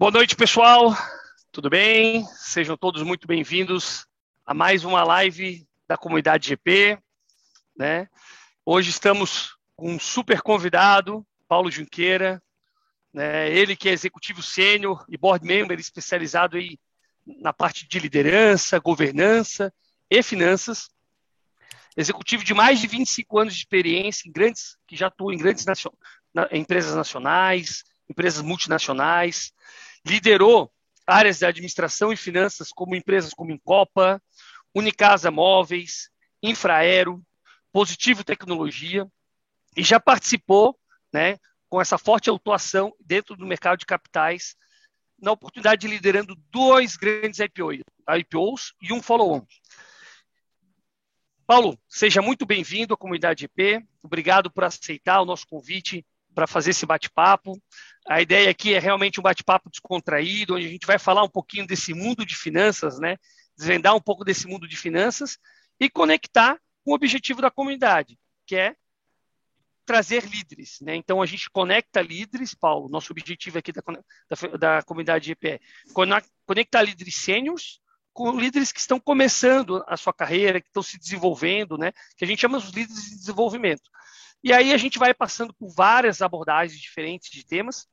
Boa noite, pessoal. Tudo bem? Sejam todos muito bem-vindos a mais uma live da comunidade GP. Né? Hoje estamos com um super convidado, Paulo Junqueira, né? ele que é executivo sênior e board member especializado aí na parte de liderança, governança e finanças. Executivo de mais de 25 anos de experiência em grandes, que já atua em grandes nacion, na, empresas nacionais, empresas multinacionais, liderou áreas de administração e finanças como empresas como Incopa, Unicasa Móveis, Infraero, Positivo Tecnologia, e já participou, né, com essa forte atuação dentro do mercado de capitais, na oportunidade de liderando dois grandes IPOs, e um follow-on. Paulo, seja muito bem-vindo à comunidade IP. Obrigado por aceitar o nosso convite para fazer esse bate-papo. A ideia aqui é realmente um bate-papo descontraído, onde a gente vai falar um pouquinho desse mundo de finanças, né? Desvendar um pouco desse mundo de finanças e conectar com o objetivo da comunidade, que é trazer líderes. Né? Então, a gente conecta líderes, Paulo, nosso objetivo aqui da, da, da comunidade GPE, conectar líderes sêniores com líderes que estão começando a sua carreira, que estão se desenvolvendo, né? que a gente chama os líderes de desenvolvimento. E aí a gente vai passando por várias abordagens diferentes de temas.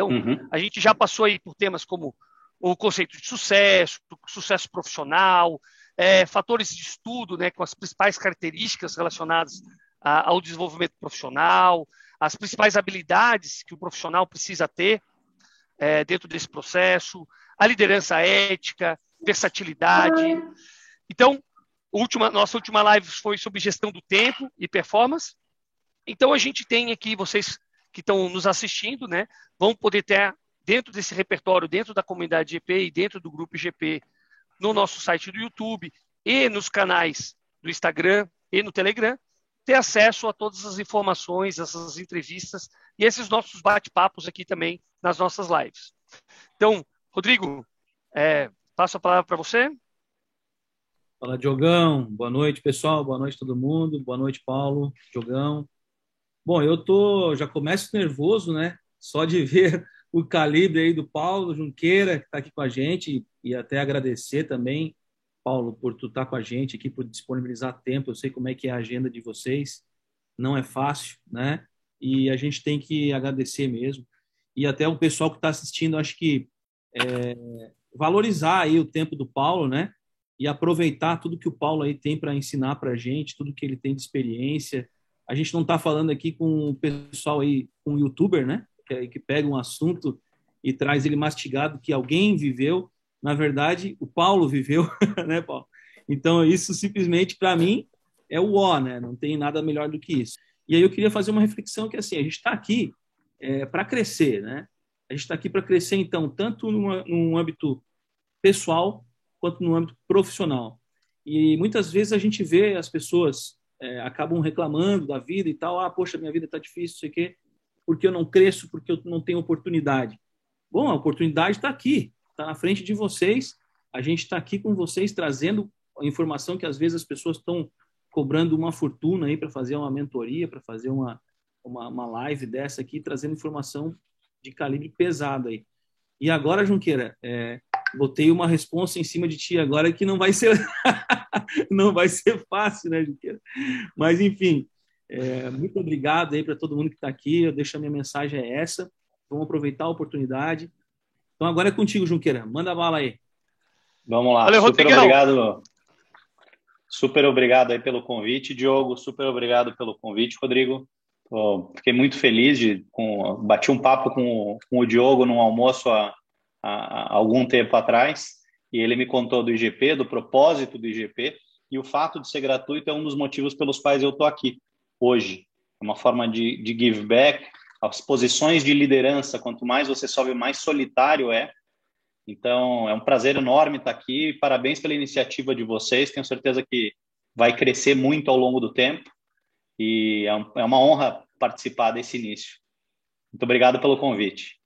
Então, uhum. a gente já passou aí por temas como o conceito de sucesso, sucesso profissional, é, fatores de estudo, né, com as principais características relacionadas a, ao desenvolvimento profissional, as principais habilidades que o profissional precisa ter é, dentro desse processo, a liderança ética, versatilidade. Então, última, nossa última live foi sobre gestão do tempo e performance. Então a gente tem aqui vocês que estão nos assistindo, né? Vão poder ter dentro desse repertório, dentro da comunidade GP e dentro do grupo GP, no nosso site do YouTube e nos canais do Instagram e no Telegram, ter acesso a todas as informações, essas entrevistas e esses nossos bate-papos aqui também nas nossas lives. Então, Rodrigo, é, passo a palavra para você. Fala, Diogão. Boa noite, pessoal. Boa noite, todo mundo. Boa noite, Paulo, Diogão. Bom, eu tô, já começo nervoso, né? Só de ver o calibre aí do Paulo Junqueira, que está aqui com a gente, e até agradecer também, Paulo, por tu estar tá com a gente aqui, por disponibilizar tempo. Eu sei como é que é a agenda de vocês, não é fácil, né? E a gente tem que agradecer mesmo. E até o pessoal que está assistindo, acho que é, valorizar aí o tempo do Paulo, né? E aproveitar tudo que o Paulo aí tem para ensinar para a gente, tudo que ele tem de experiência, a gente não está falando aqui com o pessoal aí, com o youtuber, né? Que, que pega um assunto e traz ele mastigado que alguém viveu. Na verdade, o Paulo viveu, né, Paulo? Então, isso simplesmente, para mim, é o ó, né? Não tem nada melhor do que isso. E aí eu queria fazer uma reflexão que, assim, a gente está aqui é, para crescer, né? A gente está aqui para crescer, então, tanto num âmbito pessoal quanto no âmbito profissional. E muitas vezes a gente vê as pessoas é, acabam reclamando da vida e tal. Ah, poxa, minha vida está difícil, sei quê, porque eu não cresço, porque eu não tenho oportunidade. Bom, a oportunidade está aqui, está na frente de vocês. A gente está aqui com vocês trazendo a informação que às vezes as pessoas estão cobrando uma fortuna aí para fazer uma mentoria, para fazer uma, uma, uma live dessa aqui, trazendo informação de calibre pesado aí. E agora, Junqueira, é, botei uma resposta em cima de ti agora que não vai ser não vai ser fácil, né, Junqueira? Mas enfim, é, muito obrigado aí para todo mundo que está aqui. Eu deixo a minha mensagem é essa. Vamos aproveitar a oportunidade. Então agora é contigo, Junqueira. Manda bala aí. Vamos lá. Valeu, super Rodrigão. obrigado. Super obrigado aí pelo convite, Diogo. Super obrigado pelo convite, Rodrigo. fiquei muito feliz de com, bati um papo com, com o Diogo num almoço há, há, algum tempo atrás, e ele me contou do IGP, do propósito do IGP, e o fato de ser gratuito é um dos motivos pelos quais eu estou aqui hoje. É uma forma de, de give back. As posições de liderança, quanto mais você sobe, mais solitário é. Então, é um prazer enorme estar aqui. Parabéns pela iniciativa de vocês. Tenho certeza que vai crescer muito ao longo do tempo. E é, é uma honra participar desse início. Muito obrigado pelo convite.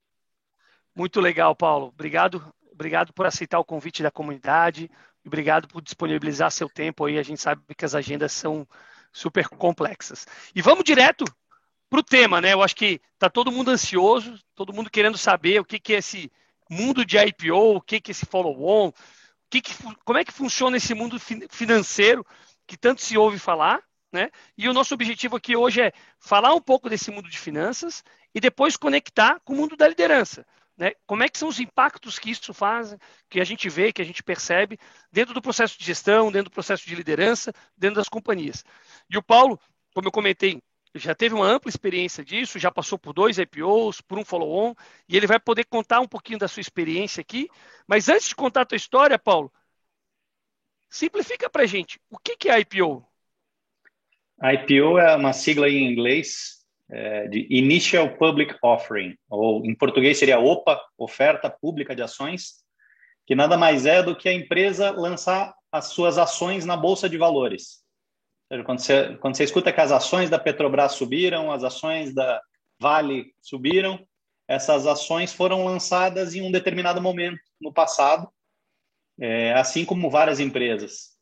Muito legal, Paulo. Obrigado, obrigado por aceitar o convite da comunidade. Obrigado por disponibilizar seu tempo aí. A gente sabe que as agendas são super complexas. E vamos direto para o tema, né? Eu acho que está todo mundo ansioso, todo mundo querendo saber o que, que é esse mundo de IPO, o que, que é esse follow-on, que que, como é que funciona esse mundo financeiro que tanto se ouve falar, né? E o nosso objetivo aqui hoje é falar um pouco desse mundo de finanças e depois conectar com o mundo da liderança. Né? Como é que são os impactos que isso faz, que a gente vê, que a gente percebe dentro do processo de gestão, dentro do processo de liderança, dentro das companhias. E o Paulo, como eu comentei, já teve uma ampla experiência disso, já passou por dois IPOs, por um follow-on, e ele vai poder contar um pouquinho da sua experiência aqui. Mas antes de contar a tua história, Paulo, simplifica para gente, o que é IPO? IPO é uma sigla em inglês é, de Initial Public Offering, ou em português seria OPA, Oferta Pública de Ações, que nada mais é do que a empresa lançar as suas ações na Bolsa de Valores. Seja, quando, você, quando você escuta que as ações da Petrobras subiram, as ações da Vale subiram, essas ações foram lançadas em um determinado momento no passado, é, assim como várias empresas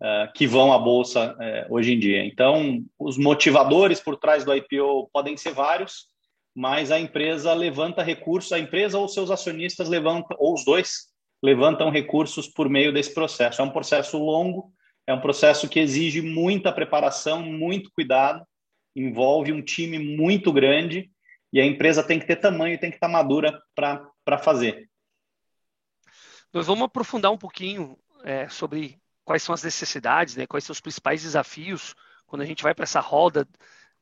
uh, que vão à bolsa uh, hoje em dia. Então, os motivadores por trás do IPO podem ser vários, mas a empresa levanta recursos, a empresa ou seus acionistas levantam, ou os dois, levantam recursos por meio desse processo. É um processo longo, é um processo que exige muita preparação, muito cuidado, envolve um time muito grande e a empresa tem que ter tamanho, tem que estar madura para fazer. Nós vamos aprofundar um pouquinho é, sobre quais são as necessidades, né, quais são os principais desafios quando a gente vai para essa roda,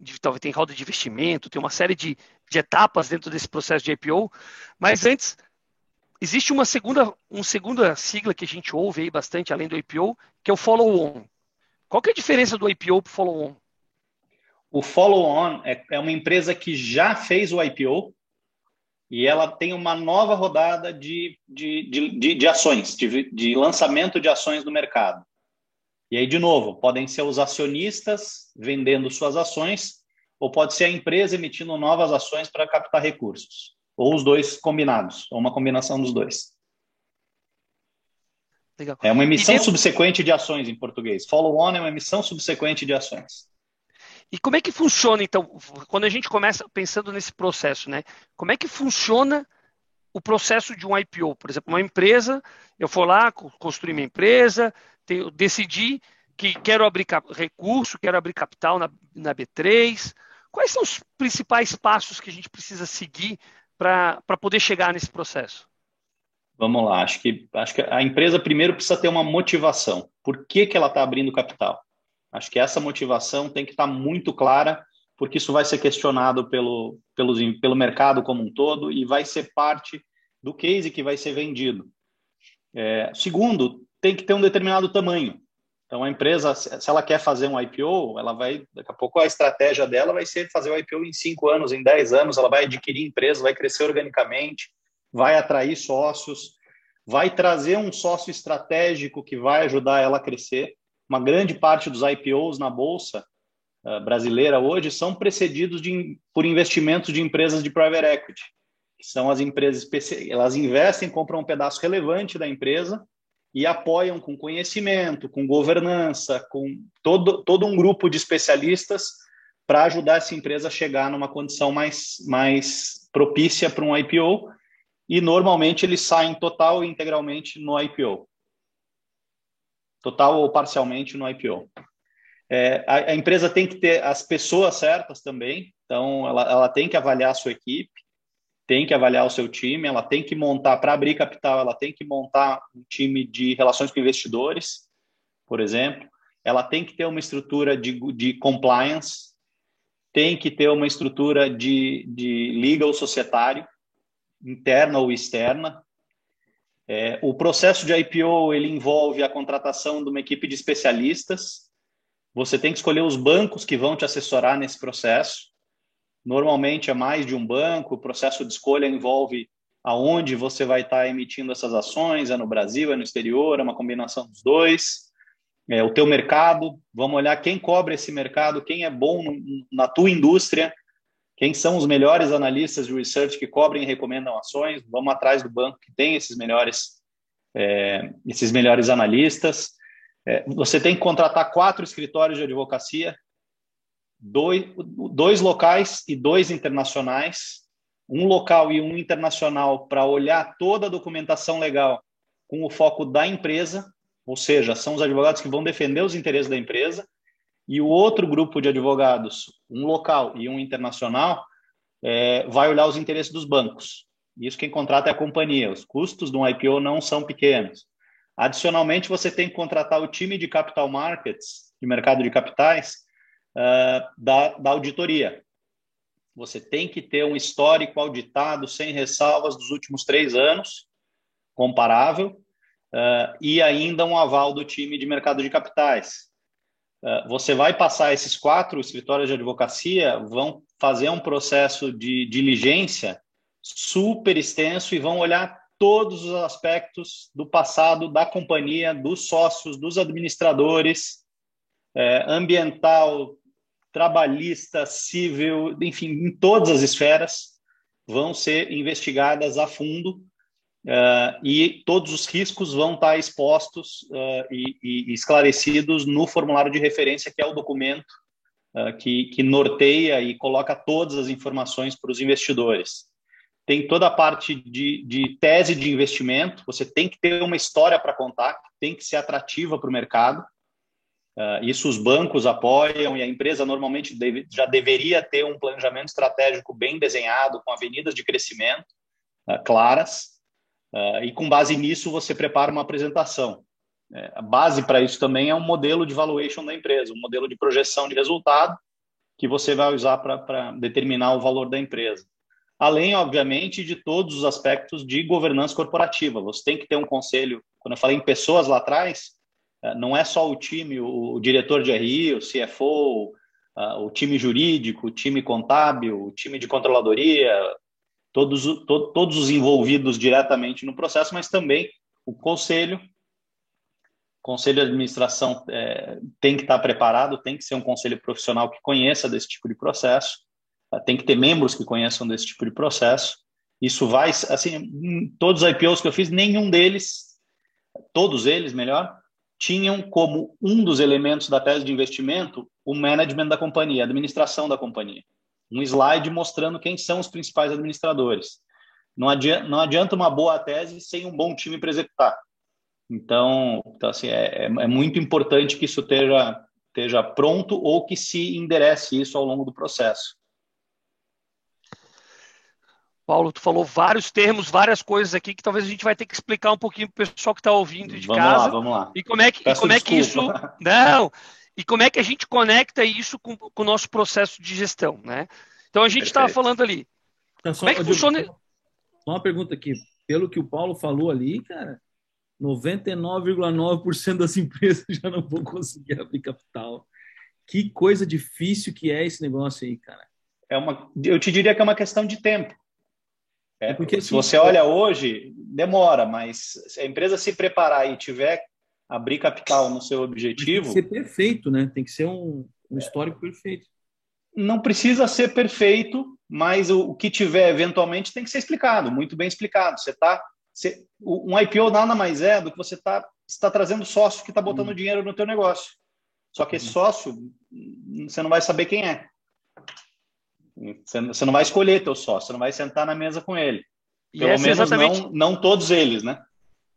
de, talvez tem roda de investimento, tem uma série de, de etapas dentro desse processo de IPO, mas antes, existe uma segunda, uma segunda sigla que a gente ouve aí bastante, além do IPO, que é o follow-on. Qual que é a diferença do IPO para o follow-on? O follow-on é, é uma empresa que já fez o IPO, e ela tem uma nova rodada de, de, de, de, de ações, de, de lançamento de ações no mercado. E aí, de novo, podem ser os acionistas vendendo suas ações, ou pode ser a empresa emitindo novas ações para captar recursos, ou os dois combinados, ou uma combinação dos dois. Legal. É uma emissão subsequente de ações em português. Follow-on é uma emissão subsequente de ações. E como é que funciona, então, quando a gente começa pensando nesse processo, né? Como é que funciona o processo de um IPO? Por exemplo, uma empresa, eu for lá, construir minha empresa, tenho, decidi que quero abrir recurso, quero abrir capital na, na B3. Quais são os principais passos que a gente precisa seguir para poder chegar nesse processo? Vamos lá, acho que, acho que a empresa primeiro precisa ter uma motivação. Por que, que ela está abrindo capital? Acho que essa motivação tem que estar muito clara, porque isso vai ser questionado pelo, pelo, pelo mercado como um todo e vai ser parte do case que vai ser vendido. É, segundo, tem que ter um determinado tamanho. Então, a empresa, se ela quer fazer um IPO, ela vai, daqui a pouco a estratégia dela vai ser fazer o IPO em cinco anos, em dez anos, ela vai adquirir empresa, vai crescer organicamente, vai atrair sócios, vai trazer um sócio estratégico que vai ajudar ela a crescer uma grande parte dos IPOs na bolsa uh, brasileira hoje são precedidos de, por investimentos de empresas de private equity, que são as empresas elas investem, compram um pedaço relevante da empresa e apoiam com conhecimento, com governança, com todo, todo um grupo de especialistas para ajudar essa empresa a chegar numa condição mais, mais propícia para um IPO. E normalmente eles saem total e integralmente no IPO total ou parcialmente no IPO. É, a, a, empresa tem que ter as pessoas certas também, então ela, ela tem que avaliar a sua equipe, tem que avaliar o seu time, ela tem que montar, para abrir capital, ela tem que montar um time de relações com investidores, por exemplo, ela tem que ter uma estrutura de, de compliance, tem que ter uma estrutura de, de legal societário, interna ou externa, é, o processo de IPO ele envolve a contratação de uma equipe de especialistas. Você tem que escolher os bancos que vão te assessorar nesse processo. Normalmente é mais de um banco. O processo de escolha envolve aonde você vai estar emitindo essas ações. É no Brasil, é no exterior, é uma combinação dos dois. É, o teu mercado, vamos olhar quem cobre esse mercado, quem é bom no, na tua indústria, quem são os melhores analistas de research que cobrem e recomendam ações? Vamos atrás do banco que tem esses melhores, é, esses melhores analistas. É, você tem que contratar quatro escritórios de advocacia, dois, dois locais e dois internacionais. um local e um internacional para olhar toda a documentação legal com o foco da empresa, ou seja, são os advogados que vão defender os interesses da empresa, e o outro grupo de advogados, um local e um internacional, é, vai olhar os interesses dos bancos. Isso quem contrata é a companhia. Os custos de um IPO não são pequenos. Adicionalmente, você tem que contratar o time de capital markets, de mercado de capitais, uh, da, da auditoria. Você tem que ter um histórico auditado, sem ressalvas, dos últimos três anos, comparável, uh, e ainda um aval do time de mercado de capitais. Uh, você vai passar esses quatro escritórios de advocacia, vão fazer um processo de diligência super extenso e vão olhar todos os aspectos do passado da companhia, dos sócios, dos administradores, é, ambiental, trabalhista, civil, enfim, em todas as esferas vão ser investigadas a fundo uh, e todos os riscos vão estar expostos uh, e, e, esclarecidos no formulário de referência, que é o documento uh, que, que norteia e coloca todas as informações para os investidores. Tem toda a parte de, de tese de investimento, você tem que ter uma história para contar, tem que ser atrativa para o mercado. Uh, isso os bancos apoiam e a empresa normalmente deve, já deveria ter um planejamento estratégico bem desenhado, com avenidas de crescimento uh, claras, Uh, e com base nisso, você prepara uma apresentação. É, a base para isso também é um modelo de valuation da empresa, um modelo de projeção de resultado que você vai usar para determinar o valor da empresa. Além, obviamente, de todos os aspectos de governança corporativa. Você tem que ter um conselho. Quando eu falei em pessoas lá atrás, é, não é só o time, o diretor de RI, o CFO, o time jurídico, o time contábil, o time de controladoria, todos, to, todos os envolvidos diretamente no processo, mas também o conselho. O conselho de administração é, tem que estar preparado, tem que ser um conselho profissional que conheça desse tipo de processo, tá? tem que ter membros que conheçam desse tipo de processo. Isso vai, assim, todos os IPOs que eu fiz, nenhum deles, todos eles, melhor, tinham como um dos elementos da tese de investimento o management da companhia, a administração da companhia um slide mostrando quem são os principais administradores. Não adianta, não adianta uma boa tese sem um bom time para executar. Então, então assim, é, é, é muito importante que isso esteja, esteja pronto ou que se enderece isso ao longo do processo. Paulo, tu falou vários termos, várias coisas aqui que talvez a gente vai ter que explicar um pouquinho para o pessoal que está ouvindo de vamos casa. Lá, vamos lá. E como é que, como é que isso. Não, e como é que a gente conecta isso com, com o nosso processo de gestão, né? Então a gente estava falando ali. Então, só, como é que funciona? Só uma pergunta aqui. Pelo que o Paulo falou ali, cara, 99,9% das empresas já não vão conseguir abrir capital. Que coisa difícil que é esse negócio aí, cara. É uma, eu te diria que é uma questão de tempo. É, porque se assim, você olha hoje, demora, mas se a empresa se preparar e tiver abrir capital no seu objetivo. Tem que ser perfeito, né? Tem que ser um, um histórico perfeito. Não precisa ser perfeito, mas o, o, que tiver eventualmente tem que ser explicado, muito bem explicado. Você tá, você, um IPO nada mais é do que você está está trazendo sócio que está botando hum. dinheiro no teu negócio. Só que esse hum. sócio, você não vai saber quem é. Você não vai escolher teu sócio, você não vai sentar na mesa com ele. Pelo menos exatamente... não, não todos eles, né?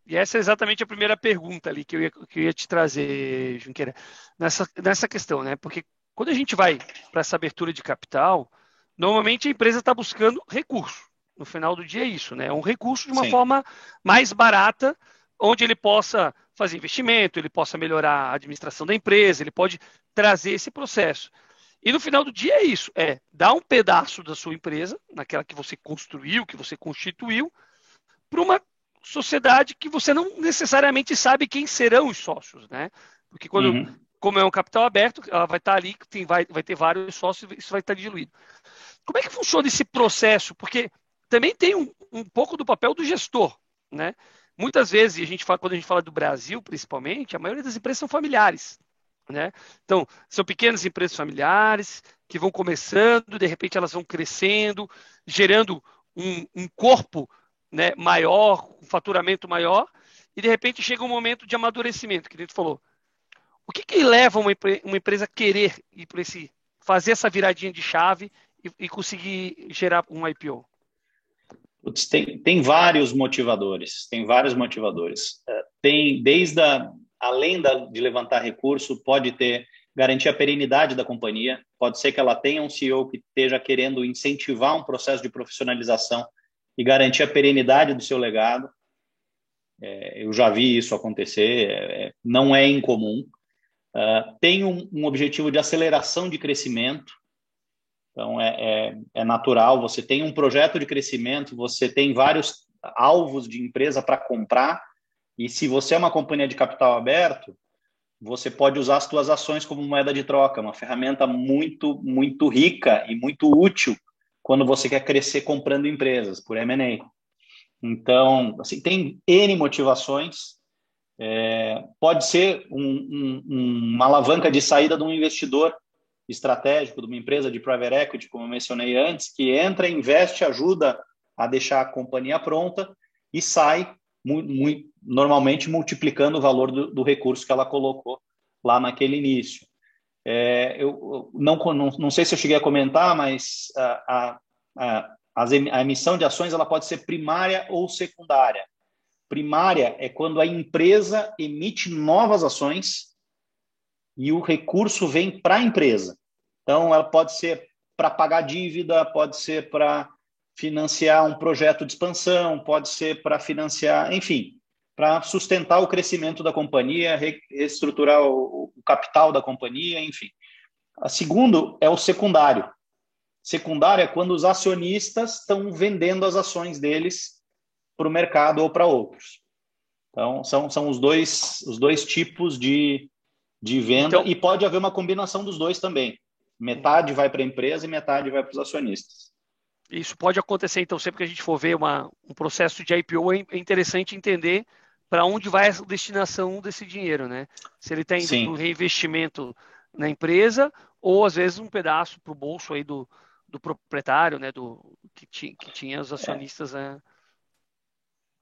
E essa é exatamente a primeira pergunta ali que eu ia, que eu ia te trazer, Junqueira, nessa, nessa questão, né? Porque quando a gente vai para essa abertura de capital, normalmente a empresa está buscando recurso. No final do dia é isso, né? É um recurso de uma Sim. forma mais barata, onde ele possa fazer investimento, ele possa melhorar a administração da empresa, ele pode trazer esse processo. E no final do dia é isso, é dar um pedaço da sua empresa, naquela que você construiu, que você constituiu, para uma sociedade que você não necessariamente sabe quem serão os sócios, né? Porque quando, uhum. como é um capital aberto, ela vai estar ali, tem, vai, vai ter vários sócios, isso vai estar diluído. Como é que funciona esse processo? Porque também tem um, um pouco do papel do gestor, né? Muitas vezes, a gente fala, quando a gente fala do Brasil, principalmente, a maioria das empresas são familiares. Né? Então, são pequenas empresas familiares que vão começando, de repente elas vão crescendo, gerando um, um corpo né, maior, um faturamento maior, e de repente chega um momento de amadurecimento, que a gente falou. O que, que leva uma, uma empresa a querer ir para esse, fazer essa viradinha de chave e, e, conseguir gerar um IPO? Tem, tem vários motivadores, tem vários motivadores. É, tem desde a, além da, de levantar recurso, pode ter garantir a perenidade da companhia. Pode ser que ela tenha um CEO que esteja querendo incentivar um processo de profissionalização e garantir a perenidade do seu legado. É, eu já vi isso acontecer, é, é não é incomum. Uh, tem um, um, objetivo de aceleração de crescimento, então é, é, é, natural. Você tem um projeto de crescimento, você tem vários alvos de empresa para comprar, e se você é uma companhia de capital aberto, você pode usar as suas ações como moeda de troca, uma ferramenta muito, muito rica e muito útil quando você quer crescer comprando empresas por M&A. Então, assim, tem N motivações. É, pode ser um, um, uma alavanca de saída de um investidor estratégico, de uma empresa de private equity, como eu mencionei antes, que entra, investe, ajuda a deixar a companhia pronta e sai normalmente multiplicando o valor do, do, recurso que ela colocou lá naquele início. É, eu não, não, não sei se eu cheguei a comentar, mas a, a, a, a emissão de ações ela pode ser primária ou secundária. Primária é quando a empresa emite novas ações e o recurso vem para a empresa. Então, ela pode ser para pagar dívida, pode ser para financiar um projeto de expansão, pode ser para financiar, enfim, para sustentar o crescimento da companhia, reestruturar o, o capital da companhia, enfim. A segundo é o secundário. Secundário é quando os acionistas estão vendendo as ações deles para o mercado ou para outros. Então, são, são os, dois, os dois tipos de, de venda então, e pode haver uma combinação dos dois também. Metade vai para a empresa e metade vai para os acionistas. Isso pode acontecer, então, sempre que a gente for ver uma, um processo de IPO, é, é interessante entender para onde vai a destinação desse dinheiro, né? Se ele está indo para o reinvestimento na empresa ou, às vezes, um pedaço para o bolso aí do, do proprietário, né? Do, que, ti, que tinha os acionistas. É. Né?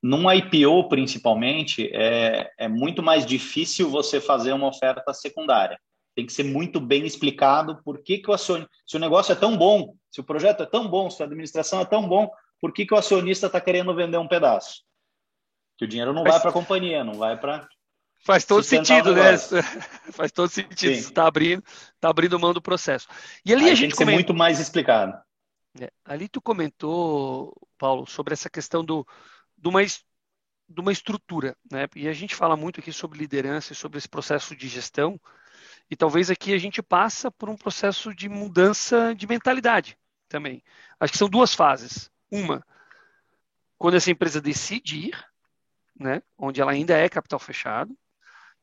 Num IPO, principalmente, é, é muito mais difícil você fazer uma oferta secundária tem que ser muito bem explicado por que, que o acionista, se o negócio é tão bom, se o projeto é tão bom, se a administração é tão bom, por que, que o acionista está querendo vender um pedaço? Que o dinheiro não vai para a companhia, não vai para Faz todo sentido, né? Faz todo sentido. Está abrindo, tá abrindo mão do processo. E ali Aí a gente tem que ser muito mais explicado. É, ali tu comentou, Paulo, sobre essa questão do, de, uma, de uma estrutura, né? E a gente fala muito aqui sobre liderança e sobre esse processo de gestão. E talvez aqui a gente passa por um processo de mudança de mentalidade também. Acho que são duas fases. Uma, quando essa empresa decide ir, né, onde ela ainda é capital fechado,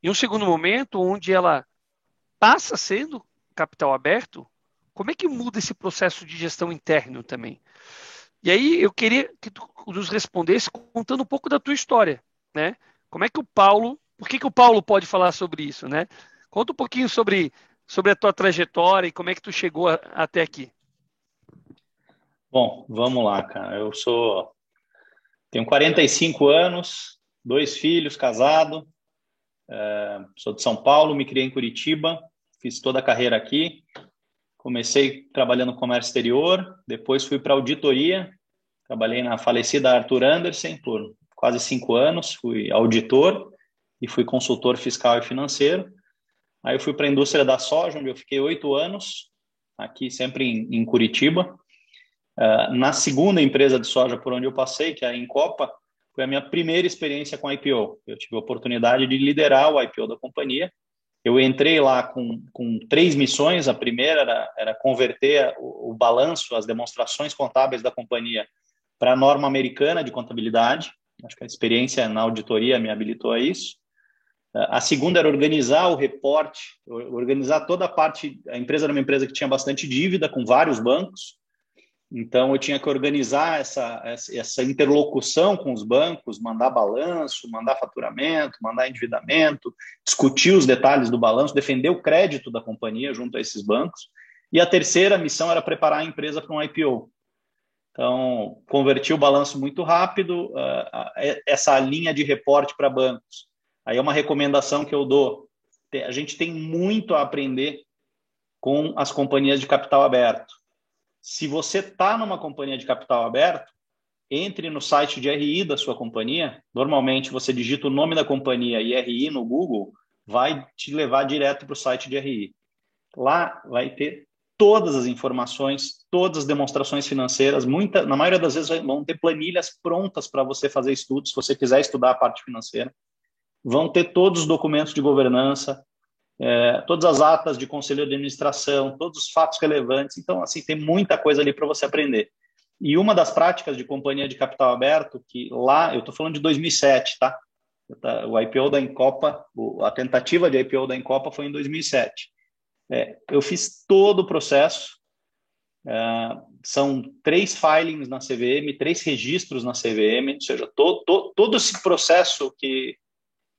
e um segundo momento onde ela passa sendo capital aberto, como é que muda esse processo de gestão interno também? E aí eu queria que tu nos respondesse contando um pouco da tua história, né? Como é que o Paulo, por que, que o Paulo pode falar sobre isso, né? Conta um pouquinho sobre, sobre a tua trajetória e como é que tu chegou a, até aqui. Bom, vamos lá, cara. Eu sou tenho 45 anos, dois filhos, casado, é, sou de São Paulo, me criei em Curitiba, fiz toda a carreira aqui. Comecei trabalhando no comércio exterior, depois fui para auditoria, trabalhei na falecida Arthur Andersen por quase cinco anos, fui auditor e fui consultor fiscal e financeiro. Aí eu fui para a indústria da soja, onde eu fiquei oito anos, aqui sempre em, em Curitiba. Uh, na segunda empresa de soja por onde eu passei, que é a Incopa, foi a minha primeira experiência com IPO. Eu tive a oportunidade de liderar o IPO da companhia. Eu entrei lá com, com três missões. A primeira era, era converter o, o balanço, as demonstrações contábeis da companhia para a norma americana de contabilidade. Acho que a experiência na auditoria me habilitou a isso. A segunda era organizar o reporte, organizar toda a parte. A empresa era uma empresa que tinha bastante dívida com vários bancos, então eu tinha que organizar essa, essa interlocução com os bancos, mandar balanço, mandar faturamento, mandar endividamento, discutir os detalhes do balanço, defender o crédito da companhia junto a esses bancos. E a terceira missão era preparar a empresa para um IPO. Então, converti o balanço muito rápido, essa linha de reporte para bancos Aí é uma recomendação que eu dou. A gente tem muito a aprender com as companhias de capital aberto. Se você está numa companhia de capital aberto, entre no site de RI da sua companhia. Normalmente você digita o nome da companhia e RI no Google, vai te levar direto para o site de RI. Lá vai ter todas as informações, todas as demonstrações financeiras, muita, na maioria das vezes vão ter planilhas prontas para você fazer estudos, se você quiser estudar a parte financeira. Vão ter todos os documentos de governança, é, todas as atas de conselho de administração, todos os fatos relevantes. Então, assim, tem muita coisa ali para você aprender. E uma das práticas de companhia de capital aberto, que lá, eu estou falando de 2007, tá? O IPO da Encopa, a tentativa de IPO da Encopa foi em 2007. É, eu fiz todo o processo, é, são três filings na CVM, três registros na CVM, ou seja, todo, todo, todo esse processo que,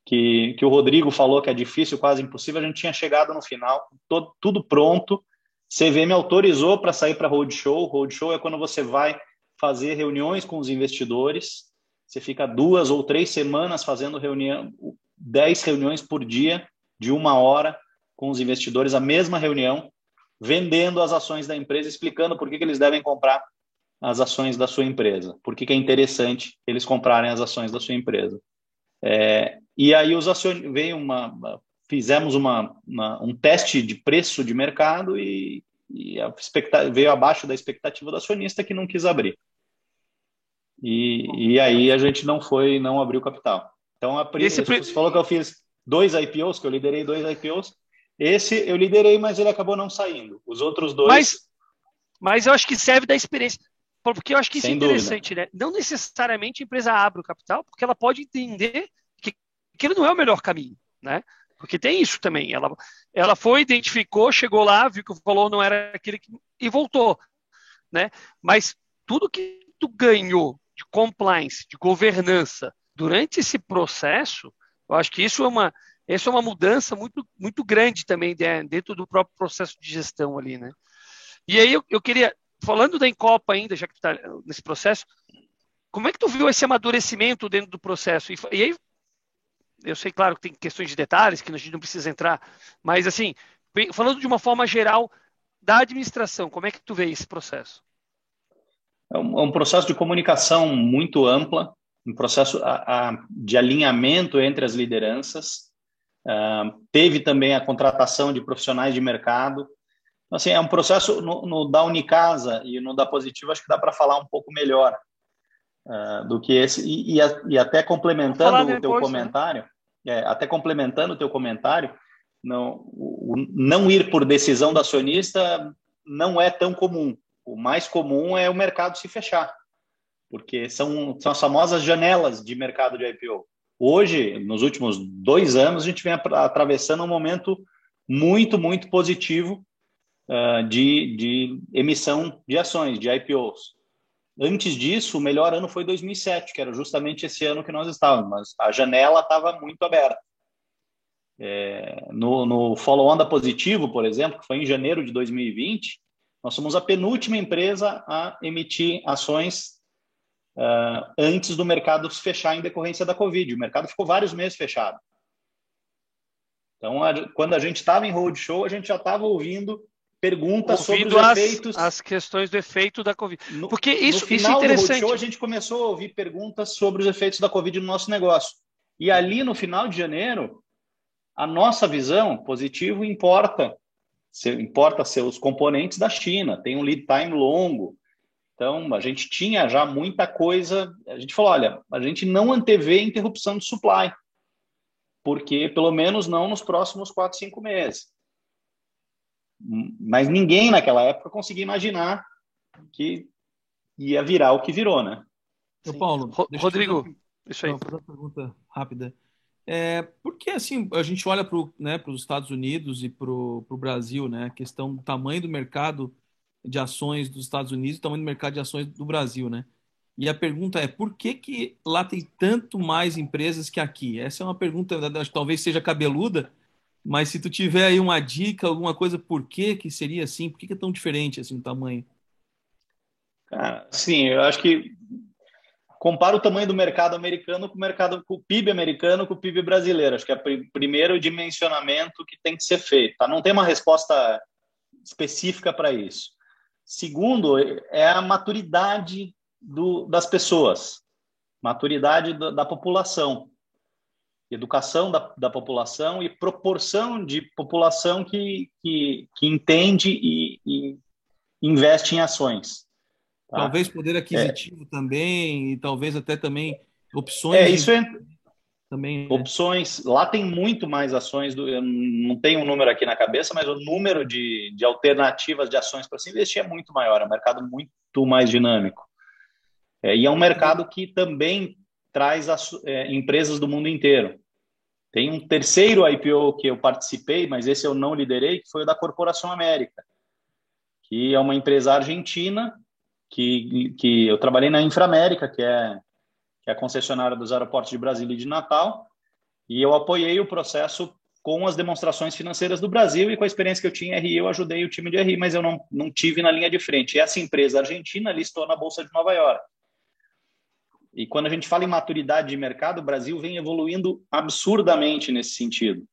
que, que, o Rodrigo falou que é difícil, quase impossível, a gente tinha chegado no final, todo, tudo pronto, CVM autorizou para sair para roadshow. Roadshow é quando você vai fazer reuniões com os investidores. Você fica duas ou três semanas fazendo reunião, dez reuniões por dia, de uma hora, com os investidores, a mesma reunião, vendendo as ações da empresa, explicando por que, que eles devem comprar as ações da sua empresa, por que, que é interessante eles comprarem as ações da sua empresa. É, e aí os acionistas veio uma fizemos uma, uma, um teste de preço de mercado e, e veio abaixo da expectativa do acionista que não quis abrir. E, e aí a gente não foi, não abriu capital. Então, a, Esse... você falou que eu fiz dois IPOs, que eu liderei dois IPOs. Esse eu liderei, mas ele acabou não saindo. Os outros dois. Mas, mas eu acho que serve da experiência. Porque eu acho que isso é interessante, dúvida. né? Não necessariamente a empresa abre o capital, porque ela pode entender que aquele não é o melhor caminho, né? Porque tem isso também. Ela, ela foi, identificou, chegou lá, viu que o valor não era aquele que, e voltou. Né? Mas tudo que tu ganhou de compliance, de governança, durante esse processo, eu acho que isso é uma, isso é uma mudança muito, muito grande também dentro do próprio processo de gestão ali, né? E aí eu, eu queria, falando da Encopa ainda, já que tu está nesse processo, como é que tu viu esse amadurecimento dentro do processo? E, e aí eu sei, claro, que tem questões de detalhes que a gente não precisa entrar, mas assim, falando de uma forma geral da administração, como é que tu vê esse processo? É um, é um processo de comunicação muito ampla, um processo a, a, de alinhamento entre as lideranças. Uh, teve também a contratação de profissionais de mercado. Assim, é um processo no, no da Unicasa e no da Positivo, acho que dá para falar um pouco melhor uh, do que esse. E, e, e até complementando o teu né? comentário, né? é, até complementando o teu comentário, não, o, não ir por decisão do acionista não é tão comum. O mais comum é o mercado se fechar, porque são, são as famosas janelas de mercado de IPO. Hoje, nos últimos dois anos, a gente vem atravessando um momento muito, muito positivo uh, de, de emissão de ações, de IPOs. Antes disso, o melhor ano foi 2007, que era justamente esse ano que nós estávamos, mas a janela estava muito aberta. É, no, no follow-on da Positivo, por exemplo, que foi em janeiro de 2020, nós somos a penúltima empresa a emitir ações uh, antes do mercado se fechar em decorrência da Covid. O mercado ficou vários meses fechado. Então, a, quando a gente estava em roadshow, a gente já estava ouvindo perguntas sobre os as, efeitos. As questões do efeito da Covid. No, Porque isso, no final isso é interessante. Do show, a gente começou a ouvir perguntas sobre os efeitos da Covid no nosso negócio. E ali no final de janeiro, a nossa visão positivo importa. Importa seus componentes da China, tem um lead time longo. Então, a gente tinha já muita coisa. A gente falou: olha, a gente não antevê interrupção de supply, porque pelo menos não nos próximos quatro, cinco meses. Mas ninguém naquela época conseguia imaginar que ia virar o que virou, né? Sim. Paulo, Rodrigo, fazer, isso aí. fazer uma pergunta rápida. É, por que assim a gente olha para né, os Estados Unidos e para o Brasil, né? A questão do tamanho do mercado de ações dos Estados Unidos e tamanho do mercado de ações do Brasil, né? E a pergunta é por que, que lá tem tanto mais empresas que aqui? Essa é uma pergunta, talvez seja cabeluda, mas se tu tiver aí uma dica, alguma coisa, por que que seria assim? Por que, que é tão diferente assim o tamanho? Cara, sim, eu acho que compara o tamanho do mercado americano com o mercado com o PIB americano com o PIB brasileiro. Acho que é o primeiro dimensionamento que tem que ser feito. Tá? Não tem uma resposta específica para isso. Segundo, é a maturidade do, das pessoas, maturidade da, da população, educação da, da, população e proporção de população que, que, que entende e, e, investe em ações. Tá? Talvez poder aquisitivo é. também, e talvez até também opções. É, isso é. Também, né? Opções. Lá tem muito mais ações, do, eu não tenho um número aqui na cabeça, mas o número de, de alternativas de ações para se investir é muito maior, é um mercado muito mais dinâmico. É, e é um mercado que também traz as, é, empresas do mundo inteiro. Tem um terceiro IPO que eu participei, mas esse eu não liderei, que foi o da Corporação América, que é uma empresa argentina que, que eu trabalhei na Inframérica, que é, que é a concessionária dos aeroportos de Brasília e de Natal, e eu apoiei o processo com as demonstrações financeiras do Brasil e com a experiência que eu tinha em RI, eu ajudei o time de RI, mas eu não, não tive na linha de frente. E essa empresa argentina listou na Bolsa de Nova York. E quando a gente fala em maturidade de mercado, o Brasil vem evoluindo absurdamente nesse sentido.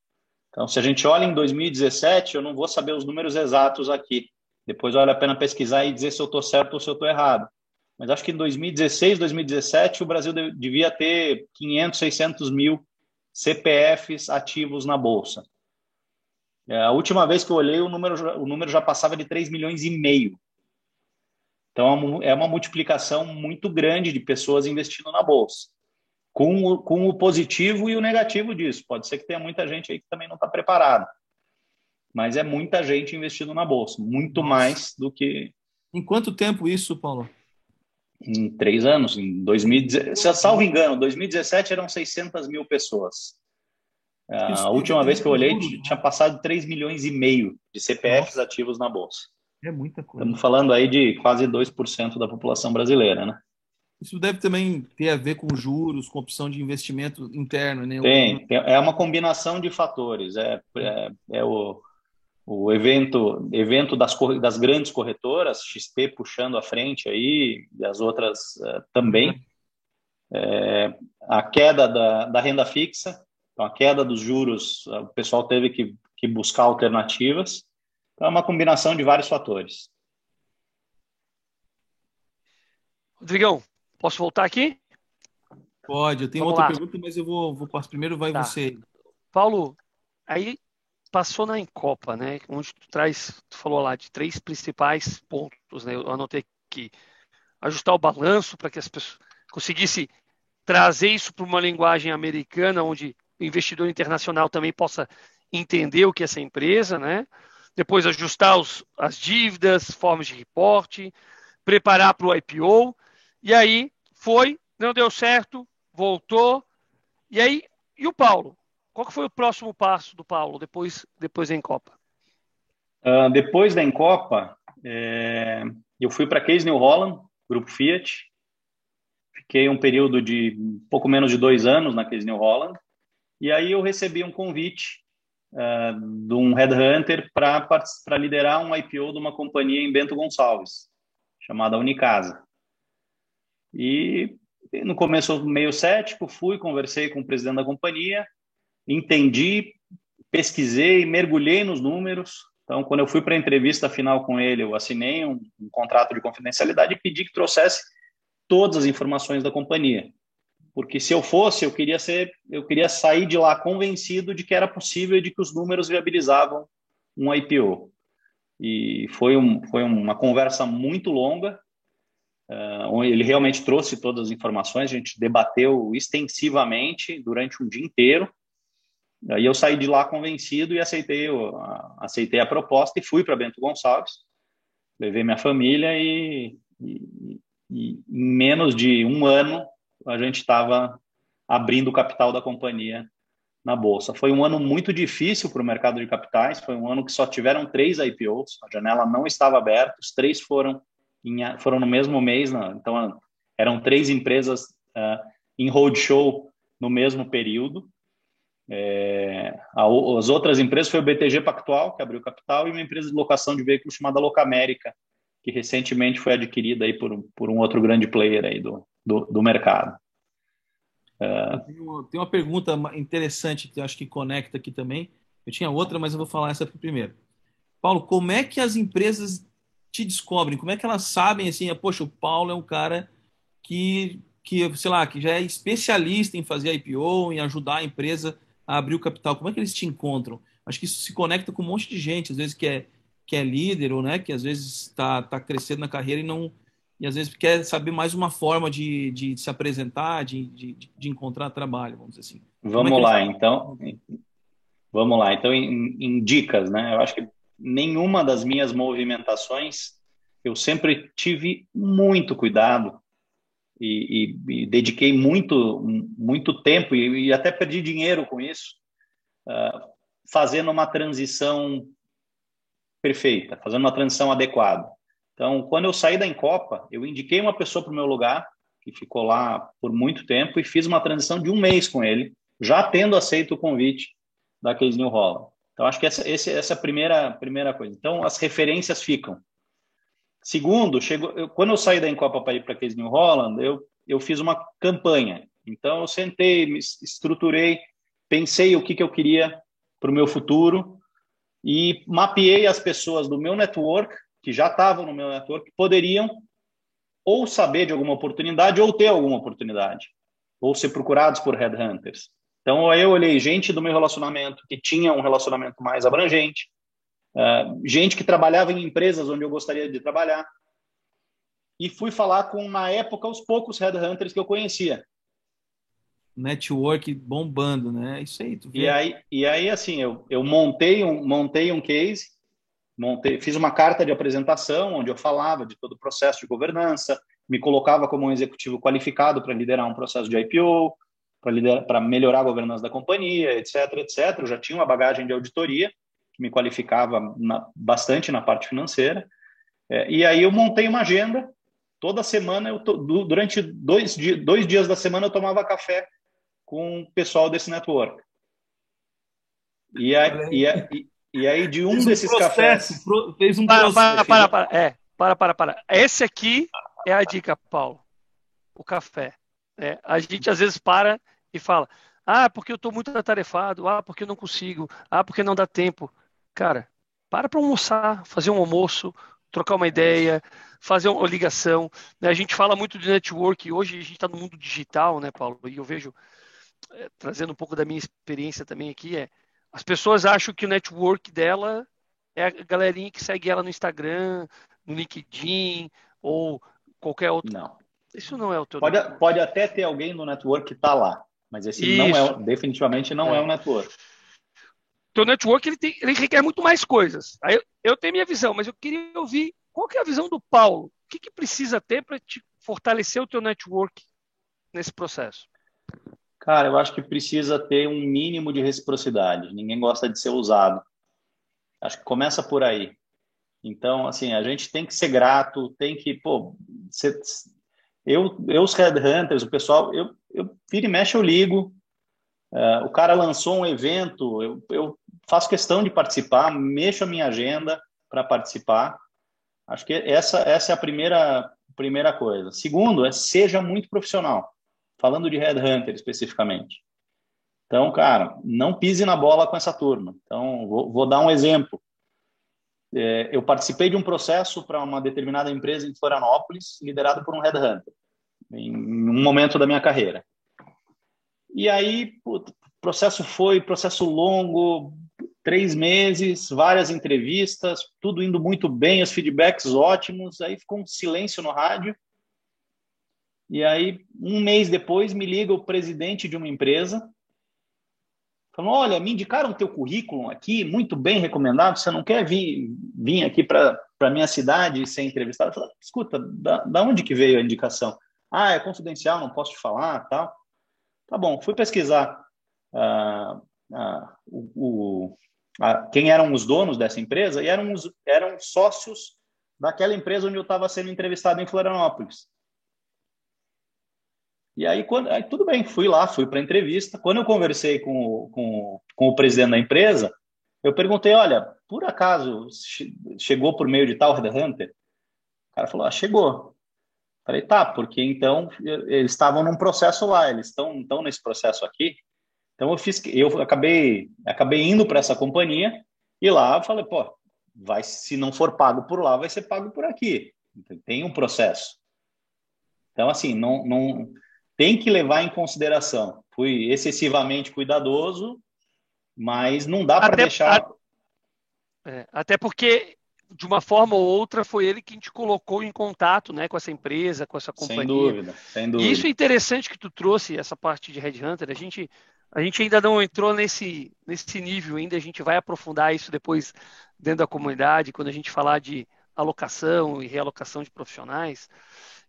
Então, se a gente olha em 2017, eu não vou saber os números exatos aqui. Depois vale a pena pesquisar e dizer se eu estou certo ou se eu estou errado. Mas acho que em 2016, 2017, o Brasil devia ter 500, 600 mil CPFs ativos na Bolsa. É, a última vez que eu olhei, o número, o número já passava de 3 milhões e meio. Então, é uma multiplicação muito grande de pessoas investindo na bolsa. Com o, com o positivo e o negativo disso. Pode ser que tenha muita gente aí que também não está preparada. Mas é muita gente investindo na bolsa, muito Nossa. mais do que. Em quanto tempo isso, Paulo? Em três anos. Em 2017, se eu salvo engano, 2017 eram 600 mil pessoas. A última vez que eu olhei, tinha passado 3 milhões e meio de CPFs Nossa. ativos na bolsa. É muita coisa. Estamos falando aí de quase 2% da população brasileira, né? Isso deve também ter a ver com juros, com opção de investimento interno, né? Tem, é uma combinação de fatores. É, é, é o, o evento, evento das, das grandes corretoras, XP puxando à frente aí, e as outras uh, também. É, a queda da, da renda fixa, então a queda dos juros, o pessoal teve que, que buscar alternativas. Então, é uma combinação de vários fatores. Rodrigão, posso voltar aqui? Pode, eu tenho Vamos outra lá. pergunta, mas eu vou, vou primeiro vai tá. você. Paulo, aí passou na Encopa, né? Onde tu traz, tu falou lá de três principais pontos, né? Eu anotei aqui ajustar o balanço para que as pessoas conseguissem trazer isso para uma linguagem americana, onde o investidor internacional também possa entender o que é essa empresa, né? Depois ajustar os, as dívidas, formas de reporte, preparar para o IPO, e aí foi, não deu certo, voltou, e aí, e o Paulo? Qual foi o próximo passo do Paulo depois, depois da Encopa? Uh, depois da Encopa, é, eu fui para Case New Holland, Grupo Fiat, fiquei um período de pouco menos de dois anos na Case New Holland, e aí eu recebi um convite uh, de um headhunter para liderar um IPO de uma companhia em Bento Gonçalves, chamada Unicasa. E no começo meio cético, fui, conversei com o presidente da companhia, entendi, pesquisei, mergulhei nos números. Então, quando eu fui para a entrevista final com ele, eu assinei um, um contrato de confidencialidade e pedi que trouxesse todas as informações da companhia porque se eu fosse, eu queria ser, eu queria sair de lá convencido de que era possível e de que os números viabilizavam um IPO. E foi, um, foi uma conversa muito longa. Uh, ele realmente trouxe todas as informações, a gente debateu extensivamente durante um dia inteiro. Aí eu saí de lá convencido e aceitei, aceitei a proposta e fui para Bento Gonçalves. Levei minha família e, e, e em menos de um ano a gente estava abrindo o capital da companhia na bolsa. Foi um ano muito difícil para o mercado de capitais. Foi um ano que só tiveram três IPOs. A janela não estava aberta. Os três foram em, foram no mesmo mês. Né? Então eram três empresas uh, em roadshow no mesmo período. É, as outras empresas foi o BTG Pactual que abriu capital e uma empresa de locação de veículos chamada Locamérica que recentemente foi adquirida aí por, por um outro grande player aí do, do, do mercado. É... Tem, uma, pergunta interessante que acho que conecta aqui também. Eu tinha outra, mas eu vou falar essa primeiro. Paulo, como é que as empresas te descobrem? Como é que elas sabem assim, poxa, o Paulo é um cara que, que, sei lá, que já é especialista em fazer IPO, em ajudar a empresa a abrir o capital. Como é que eles te encontram? Acho que isso se conecta com um monte de gente, às vezes que é, que é líder ou né, que às vezes está tá crescendo na carreira e não e às vezes quer saber mais uma forma de, de se apresentar, de, de, de encontrar trabalho, vamos dizer assim. É vamos é lá, então. Vamos lá, então em, em, dicas, né? Eu acho que nenhuma das minhas movimentações eu sempre tive muito cuidado e, e, e dediquei muito muito tempo e, e, até perdi dinheiro com isso, uh, fazendo uma transição perfeita, fazendo uma transição adequada. Então, quando eu saí da Encopa, eu indiquei uma pessoa para o meu lugar, que ficou lá por muito tempo, e fiz uma transição de um mês com ele, já tendo aceito o convite da Case New Holland. Então, acho que essa, essa é a primeira, primeira coisa. Então, as referências ficam. Segundo, chegou, eu, quando eu saí da Encopa para ir para a Case New Holland, eu, eu fiz uma campanha. Então, eu sentei, me estruturei, pensei o que, que eu queria para o meu futuro e mapeei as pessoas do meu network que já estavam no meu network poderiam ou saber de alguma oportunidade ou ter alguma oportunidade, ou ser procurados por headhunters. Então, eu olhei gente do meu relacionamento que tinha um relacionamento mais abrangente, uh, gente que trabalhava em empresas onde eu gostaria de trabalhar, e fui falar com, na época, os poucos headhunters que eu conhecia. Network bombando, né? Isso aí. E aí, e aí assim, eu, eu montei, um, montei um case montei, fiz uma carta de apresentação onde eu falava de todo o processo de governança, me colocava como um executivo qualificado para liderar um processo de IPO, para melhorar a governança da companhia, etc, etc. Eu já tinha uma bagagem de auditoria que me qualificava na, bastante na parte financeira. É, e aí eu montei uma agenda. Toda semana, eu to, durante dois, dois dias da semana, eu tomava café com o pessoal desse network. E, aí, e, e, e aí, de um, um desses processo, cafés. Pro, fez um para, processo. Para, para, para, é, para, para, para. Esse aqui é a dica, Paulo. O café. É, a gente às vezes para e fala: ah, porque eu estou muito atarefado, ah, porque eu não consigo, ah, porque não dá tempo. Cara, para para almoçar, fazer um almoço, trocar uma ideia, fazer uma ligação. Né? A gente fala muito de network, hoje a gente está no mundo digital, né, Paulo? E eu vejo, é, trazendo um pouco da minha experiência também aqui, é as pessoas acham que o network dela é a galerinha que segue ela no Instagram, no LinkedIn ou qualquer outro. Não. Isso não é o teu pode, network. pode até ter alguém no network que está lá, mas esse Isso. não é, definitivamente não é, é o network. Teu network ele, tem, ele requer muito mais coisas. Aí eu, eu, tenho minha visão, mas eu queria ouvir qual que é a visão do Paulo. O que, que precisa ter para te fortalecer o teu network nesse processo? Cara, eu acho que precisa ter um mínimo de reciprocidade. Ninguém gosta de ser usado. Acho que começa por aí. Então, assim, a gente tem que ser grato, tem que, pô, ser, eu, eu os headhunters, o pessoal, eu, eu vira e mexe, eu ligo. Uh, o cara lançou um evento, eu, eu faço questão de participar, mexo a minha agenda para participar. Acho que essa, essa é a primeira, primeira coisa. Segundo, é seja muito profissional falando de Headhunter especificamente. Então, cara, não pise na bola com essa turma. Então, vou, vou dar um exemplo. É, eu participei de um processo para uma determinada empresa em Florianópolis, liderado por um Headhunter, em um momento da minha carreira. E aí, o processo foi processo longo, três meses, várias entrevistas, tudo indo muito bem, os feedbacks ótimos. Aí ficou um silêncio no rádio. E aí, um mês depois, me liga o presidente de uma empresa, falando: Olha, me indicaram o teu currículo aqui, muito bem recomendado. Você não quer vir, vir aqui para a minha cidade ser entrevistado? Eu falei, Escuta, da, da onde que veio a indicação? Ah, é confidencial, não posso te falar, tal. Tá bom, fui pesquisar uh, uh, o, o quem eram os donos dessa empresa e eram, os, eram sócios daquela empresa onde eu estava sendo entrevistado em Florianópolis. E aí, quando, aí tudo bem, fui lá, fui para a entrevista. Quando eu conversei com, com, com o presidente da empresa, eu perguntei: olha, por acaso chegou por meio de tal Hunter? O cara falou: ah, chegou. Falei, tá, porque então eles estavam num processo lá, eles estão estão nesse processo aqui. Então eu fiz, eu acabei acabei indo para essa companhia e lá eu falei, pô, vai se não for pago por lá, vai ser pago por aqui. Tem um processo. Então, assim, não, não tem que levar em consideração. Fui excessivamente cuidadoso, mas não dá para deixar. A, é, até porque, de uma forma ou outra, foi ele que te colocou em contato né, com essa empresa, com essa companhia. Sem dúvida, sem dúvida. E isso é interessante que tu trouxe, essa parte de Headhunter. A gente, a gente ainda não entrou nesse, nesse nível ainda, a gente vai aprofundar isso depois dentro da comunidade, quando a gente falar de alocação e realocação de profissionais.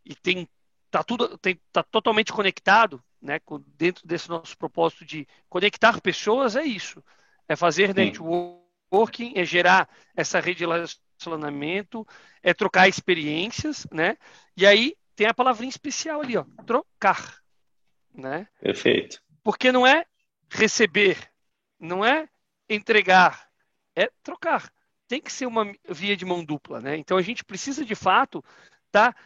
E tem tá tudo tem, tá totalmente conectado, né? Dentro desse nosso propósito de conectar pessoas é isso, é fazer Sim. networking, é gerar essa rede de relacionamento, é trocar experiências, né? E aí tem a palavrinha especial ali, ó, trocar, né? Perfeito. Porque não é receber, não é entregar, é trocar. Tem que ser uma via de mão dupla, né? Então a gente precisa de fato estar tá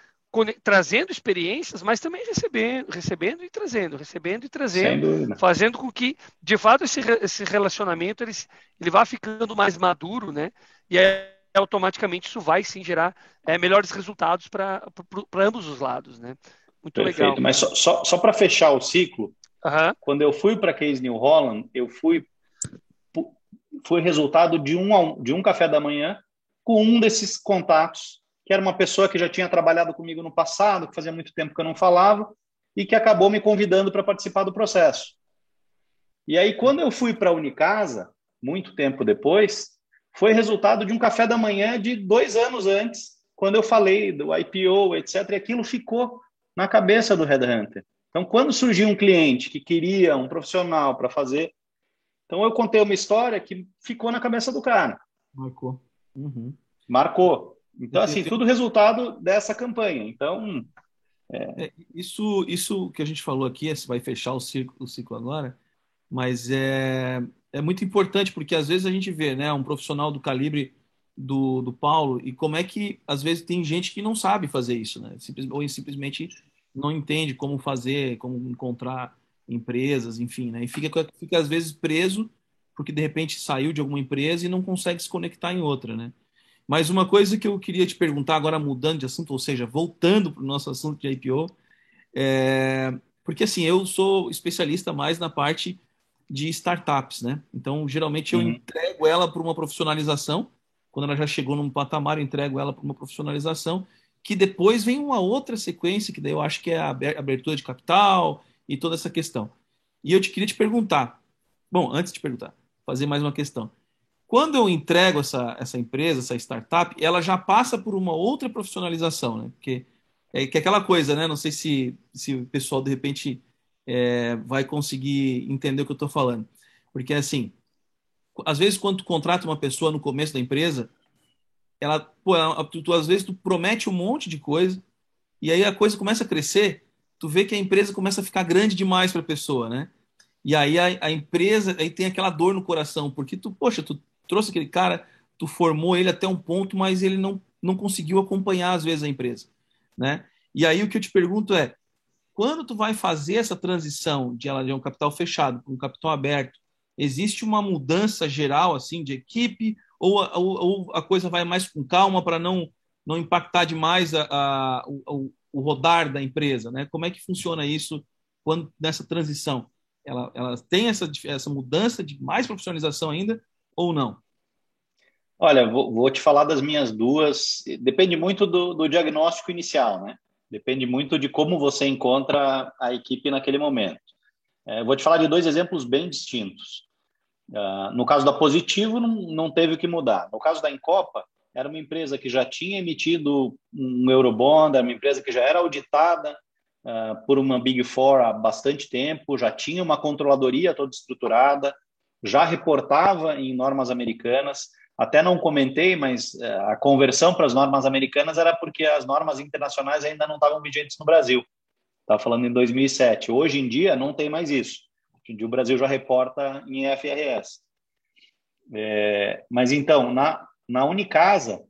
trazendo experiências, mas também recebendo, recebendo e trazendo, recebendo e trazendo, fazendo com que, de fato, esse, esse relacionamento ele, ele vá ficando mais maduro, né? E aí, automaticamente isso vai sim gerar é, melhores resultados para ambos os lados, né? Muito Perfeito. legal. Mas só, só, só para fechar o ciclo, uhum. quando eu fui para Case New Holland, eu fui foi resultado de um, de um café da manhã com um desses contatos que era uma pessoa que já tinha trabalhado comigo no passado, que fazia muito tempo que eu não falava, e que acabou me convidando para participar do processo. E aí, quando eu fui para a Unicasa, muito tempo depois, foi resultado de um café da manhã de dois anos antes, quando eu falei do IPO, etc. E aquilo ficou na cabeça do Headhunter. Então, quando surgiu um cliente que queria um profissional para fazer, então eu contei uma história que ficou na cabeça do cara. Marcou. Uhum. Marcou. Então, assim, tudo resultado dessa campanha. Então. É... É, isso, isso que a gente falou aqui, vai fechar o ciclo, o ciclo agora, mas é, é muito importante, porque às vezes a gente vê né, um profissional do calibre do, do Paulo e como é que às vezes tem gente que não sabe fazer isso, né? Simples, ou simplesmente não entende como fazer, como encontrar empresas, enfim, né? E fica, fica às vezes preso porque de repente saiu de alguma empresa e não consegue se conectar em outra, né? Mas uma coisa que eu queria te perguntar, agora mudando de assunto, ou seja, voltando para o nosso assunto de IPO, é... porque assim, eu sou especialista mais na parte de startups, né? Então, geralmente eu uhum. entrego ela para uma profissionalização. Quando ela já chegou num patamar, eu entrego ela para uma profissionalização, que depois vem uma outra sequência, que daí eu acho que é a abertura de capital e toda essa questão. E eu te queria te perguntar, bom, antes de perguntar, fazer mais uma questão. Quando eu entrego essa, essa empresa, essa startup, ela já passa por uma outra profissionalização, né? Porque é que é aquela coisa, né? Não sei se, se o pessoal de repente é, vai conseguir entender o que eu estou falando. Porque assim, às vezes quando tu contrata uma pessoa no começo da empresa, ela, pô, tu, tu, às vezes tu promete um monte de coisa e aí a coisa começa a crescer, tu vê que a empresa começa a ficar grande demais para a pessoa, né? E aí a, a, empresa aí tem aquela dor no coração, porque tu, poxa, tu trouxe aquele cara, tu formou ele até um ponto, mas ele não, não conseguiu acompanhar às vezes a empresa, né? E aí o que eu te pergunto é, quando tu vai fazer essa transição de ela de um capital fechado para um capital aberto, existe uma mudança geral assim de equipe ou, ou, ou a coisa vai mais com calma para não não impactar demais a, a o, o, rodar da empresa, né? Como é que funciona isso quando nessa transição? Ela, ela tem essa, essa mudança de mais profissionalização ainda ou não? Olha, vou, vou, te falar das minhas duas. Depende muito do, do, diagnóstico inicial, né? Depende muito de como você encontra a equipe naquele momento. É, vou te falar de dois exemplos bem distintos. Uh, no caso da Positivo, não, não teve o que mudar. No caso da Encopa, era uma empresa que já tinha emitido um Eurobond, era uma empresa que já era auditada uh, por uma Big Four há bastante tempo, já tinha uma controladoria toda estruturada, já reportava em normas americanas. Até não comentei, mas eh, a conversão para as normas americanas era porque as normas internacionais ainda não estavam vigentes no Brasil. Estava falando em 2007. Hoje em dia não tem mais isso. Hoje em dia o Brasil já reporta em FRS. É, mas então, na, na Unicasa,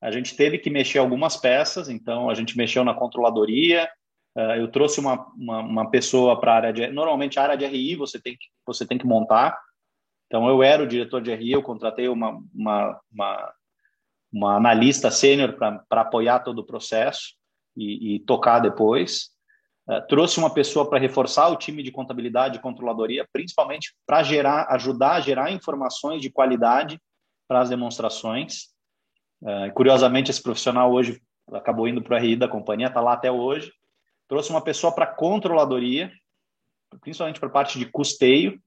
a gente teve que mexer algumas peças, então a gente mexeu na controladoria, uh, eu trouxe uma, uma, uma pessoa para a área de... Normalmente a área de RI você tem que, você tem que montar, então, eu era o diretor de RI, eu contratei uma, uma, uma, uma analista sênior para apoiar todo o processo. e, e tocar depois. Uh, trouxe uma pessoa para reforçar o time de contabilidade e controladoria, principalmente para gerar, ajudar a gerar informações de qualidade para as demonstrações. Uh, curiosamente, esse profissional hoje acabou indo para o RI da companhia, está lá até hoje. Trouxe uma pessoa para controladoria, principalmente para a parte de custeio,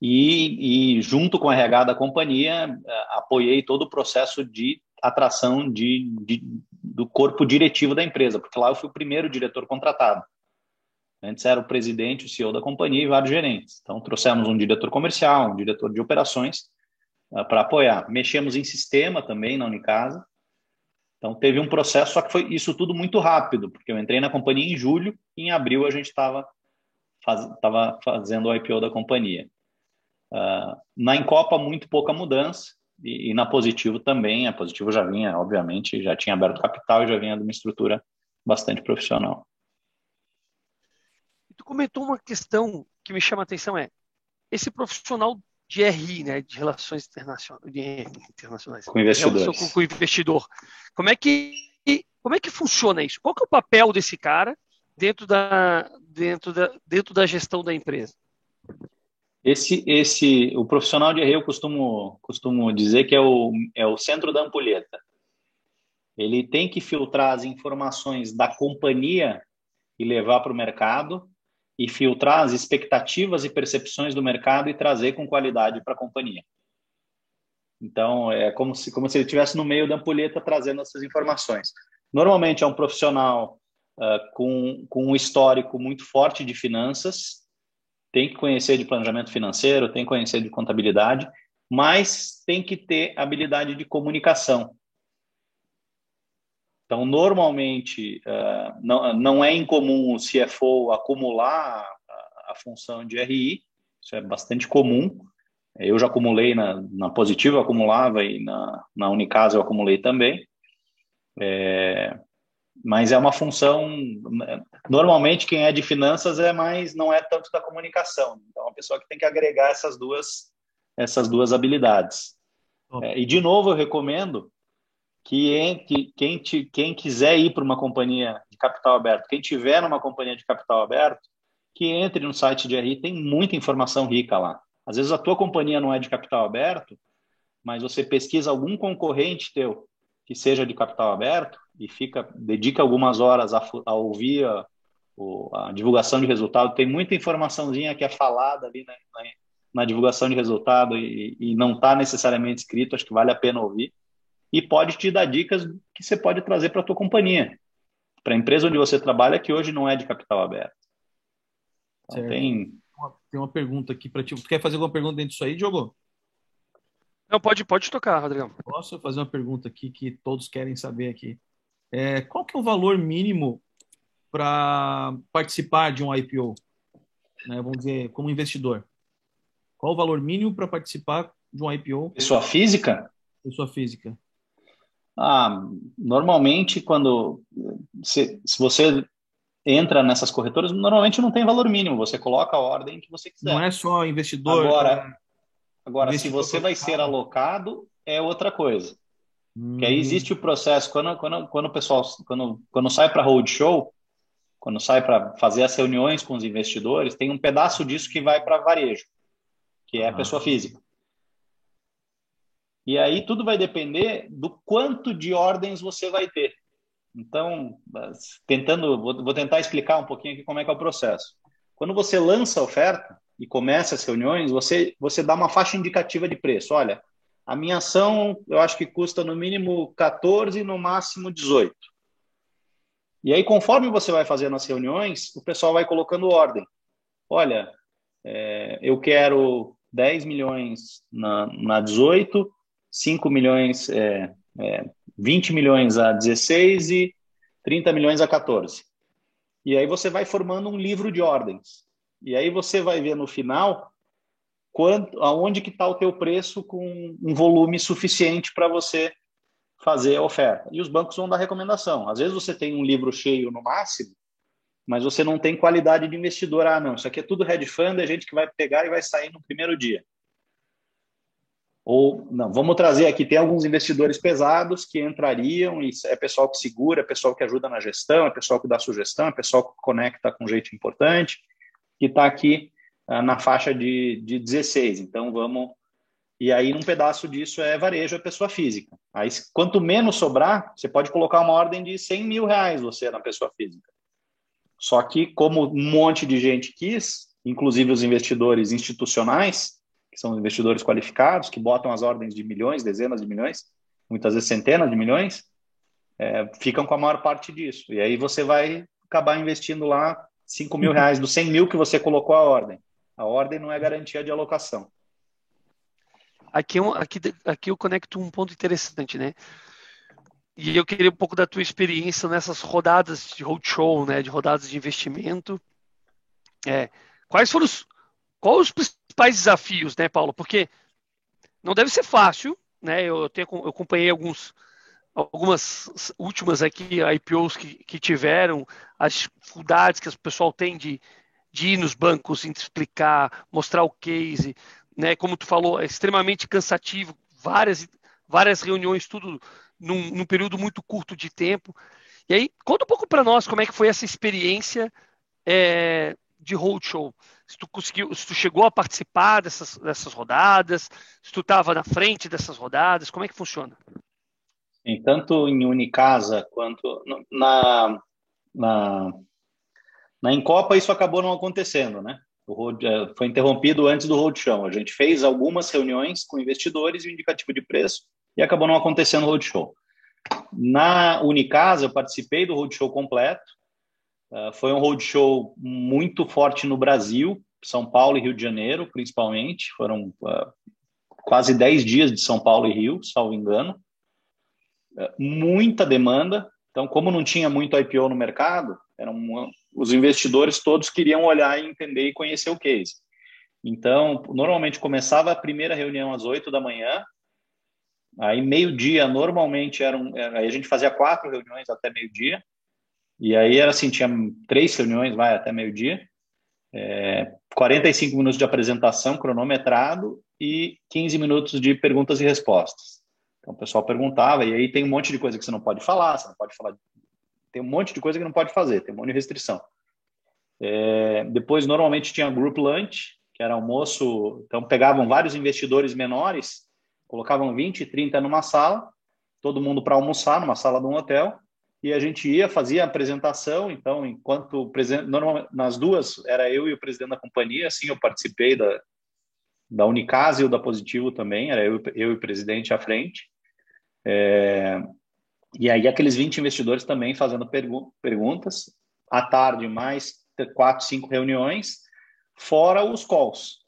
e, e, junto com a RH da companhia, eh, apoiei todo o processo de atração de, de, do corpo diretivo da empresa, porque lá eu fui o primeiro diretor contratado. Antes era o presidente, o CEO da companhia e vários gerentes. Então, trouxemos um diretor comercial, um diretor de operações uh, para apoiar. Mexemos em sistema também na Unicasa. Então, teve um processo, só que foi isso tudo muito rápido, porque eu entrei na companhia em julho e em abril a gente estava faz, fazendo o IPO da companhia. Uh, na Encopa, muito pouca mudança, e, e, na Positivo também. A Positivo já vinha, obviamente, já tinha aberto capital e já vinha de uma estrutura bastante profissional. Tu comentou uma questão que me chama a atenção, é esse profissional de RI, né, de relações internacionais, de, internacionais com investidores, com, com o investidor. Como é que como é que funciona isso? Qual é o papel desse cara dentro da dentro da dentro da gestão da empresa? Esse, esse, o profissional de RI eu costumo, costumo dizer que é o, é o centro da ampulheta. Ele tem que filtrar as informações da companhia e levar para o mercado e filtrar as expectativas e percepções do mercado e trazer com qualidade para a companhia. Então, é como se, como se ele estivesse no meio da ampulheta trazendo essas informações. Normalmente é um profissional uh, com, com um histórico muito forte de finanças, tem que conhecer de planejamento financeiro, tem que conhecer de contabilidade, mas tem que ter habilidade de comunicação. Então, normalmente, uh, não, não é incomum o CFO acumular a, a, função de RI, isso é bastante comum. Eu já acumulei na, na Positivo, eu acumulava, e na, na Unicasa eu acumulei também. É, mas é uma função normalmente quem é de finanças é mais não é tanto da comunicação então é uma pessoa que tem que agregar essas duas essas duas habilidades é, e de novo eu recomendo que, que quem, te, quem quiser ir para uma companhia de capital aberto quem tiver numa companhia de capital aberto que entre no site de RI tem muita informação rica lá às vezes a tua companhia não é de capital aberto mas você pesquisa algum concorrente teu que seja de capital aberto e fica dedica algumas horas a, a ouvir a, a, divulgação de resultado. Tem muita informaçãozinha que é falada ali na, na, na divulgação de resultado e, e não está necessariamente escrito. Acho que vale a pena ouvir e pode te dar dicas que você pode trazer para a tua companhia, para a empresa onde você trabalha que hoje não é de capital aberto. Então, tem tem uma pergunta aqui para ti. Tu quer fazer alguma pergunta dentro disso aí, Diogo? Não, pode, pode tocar, Rodrigo. Posso fazer uma pergunta aqui que todos querem saber aqui. É, qual que é o valor mínimo para participar de um IPO? Né, vamos dizer, como investidor. Qual o valor mínimo para participar de um IPO? Pessoa física? Pessoa física. Ah, normalmente, quando se, se você entra nessas corretoras, normalmente não tem valor mínimo. Você coloca a ordem que você quiser. Não é só investidor. Agora, agora investidor se você vai ser alocado, é outra coisa. Hum. Que aí existe o processo, quando, quando, quando o pessoal, quando, quando sai para roadshow, quando sai para fazer as reuniões com os investidores, tem um pedaço disso que vai para varejo, que é a ah. pessoa física. E aí tudo vai depender do quanto de ordens você vai ter. Então, tentando, vou tentar explicar um pouquinho aqui como é que é o processo. Quando você lança a oferta e começa as reuniões, você, você dá uma faixa indicativa de preço. Olha, a minha ação, eu acho que custa no mínimo 14, no máximo 18. E aí, conforme você vai fazendo as reuniões, o pessoal vai colocando ordem. Olha, é, eu quero 10 milhões na, na 18, 5 milhões, é, é, 20 milhões a 16 e 30 milhões a 14. E aí você vai formando um livro de ordens. E aí você vai ver no final quanto, aonde que está o teu preço com um volume suficiente para você fazer a oferta. E os bancos vão dar recomendação. Às vezes você tem um livro cheio no máximo, mas você não tem qualidade de investidor. Ah, não, isso aqui é tudo hedge fund, é gente que vai pegar e vai sair no primeiro dia. Ou não, vamos trazer aqui, tem alguns investidores pesados que entrariam, e é pessoal que segura, é pessoal que ajuda na gestão, é pessoal que dá sugestão, é pessoal que conecta com jeito importante, que está aqui uh, na faixa de, de 16. Então vamos. E aí, um pedaço disso é varejo, é pessoa física. Aí, quanto menos sobrar, você pode colocar uma ordem de 100 mil reais você na pessoa física. Só que, como um monte de gente quis, inclusive os investidores institucionais, que são investidores qualificados, que botam as ordens de milhões, dezenas de milhões, muitas vezes centenas de milhões, é, ficam com a maior parte disso. E aí você vai acabar investindo lá 5 mil reais dos 100 mil que você colocou a ordem. A ordem não é garantia de alocação. Aqui, é aqui, aqui eu conecto um ponto interessante, né? E eu queria um pouco da tua experiência nessas rodadas de roadshow, né? De rodadas de investimento. É, quais foram os, quais os principais desafios, né, Paulo? Porque não deve ser fácil, né? Eu, tenho, eu acompanhei alguns, algumas últimas aqui IPOs que, que tiveram, as dificuldades que o pessoal tem de, de ir nos bancos, explicar, mostrar o case, né? Como tu falou, é extremamente cansativo, várias, várias reuniões, tudo num, num período muito curto de tempo. E aí, conta um pouco para nós como é que foi essa experiência é, de roadshow se tu conseguiu, se tu chegou a participar dessas, dessas rodadas, se tu estava na frente dessas rodadas, como é que funciona? Sim, tanto em Unicasa quanto na, na, na Encopa isso acabou não acontecendo, né? Road, eh, foi interrompido antes do roadshow. A gente fez algumas reuniões com investidores e o indicativo de preço e acabou não acontecendo o roadshow. Na Unicasa, eu participei do roadshow completo, Uh, foi um roadshow muito forte no Brasil, São Paulo e Rio de Janeiro, principalmente. Foram uh, quase 10 dias de São Paulo e Rio, salvo engano. Uh, muita demanda. Então, como não tinha muito IPO no mercado, eram, os investidores todos queriam olhar e entender e conhecer o case. Então, normalmente começava a primeira reunião às 8 da manhã, aí meio-dia, normalmente eram, aí a gente fazia quatro reuniões até meio-dia, e aí era assim, tinha três reuniões, vai até meio-dia, é, 45 minutos de apresentação cronometrado e 15 minutos de perguntas e respostas. Então o pessoal perguntava, e aí tem um monte de coisa que você não pode falar, você não pode falar. Tem um monte de coisa que não pode fazer, tem um monte de restrição. É, depois, normalmente, tinha group lunch, que era almoço. Então, pegavam vários investidores menores, colocavam 20, 30 numa sala, todo mundo para almoçar numa sala de um hotel, e a gente ia, fazia a apresentação, então, enquanto presidente, nas duas, era eu e o presidente da companhia, assim, eu participei da, da Unicasa e o da Positivo também, era eu, eu e o presidente à frente, é, e aí aqueles 20 investidores também fazendo pergu perguntas, à tarde mais quatro, cinco reuniões, fora os calls.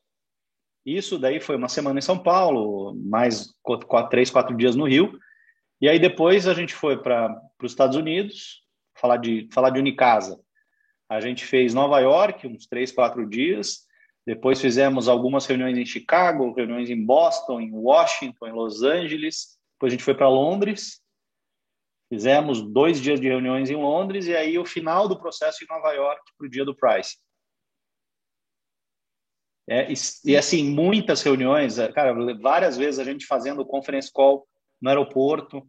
Isso daí foi uma semana em São Paulo, mais quatro, três, quatro dias no Rio, e aí depois a gente foi para os Estados Unidos, falar de, falar de Unicasa. A gente fez Nova York, uns três, quatro dias. Depois fizemos algumas reuniões em Chicago, reuniões em Boston, em Washington, em Los Angeles. Depois a gente foi para Londres. Fizemos dois dias de reuniões em Londres e aí o final do processo em Nova York para o dia do Price. É, e, e, assim, muitas reuniões, cara, várias vezes a gente fazendo conference call no aeroporto,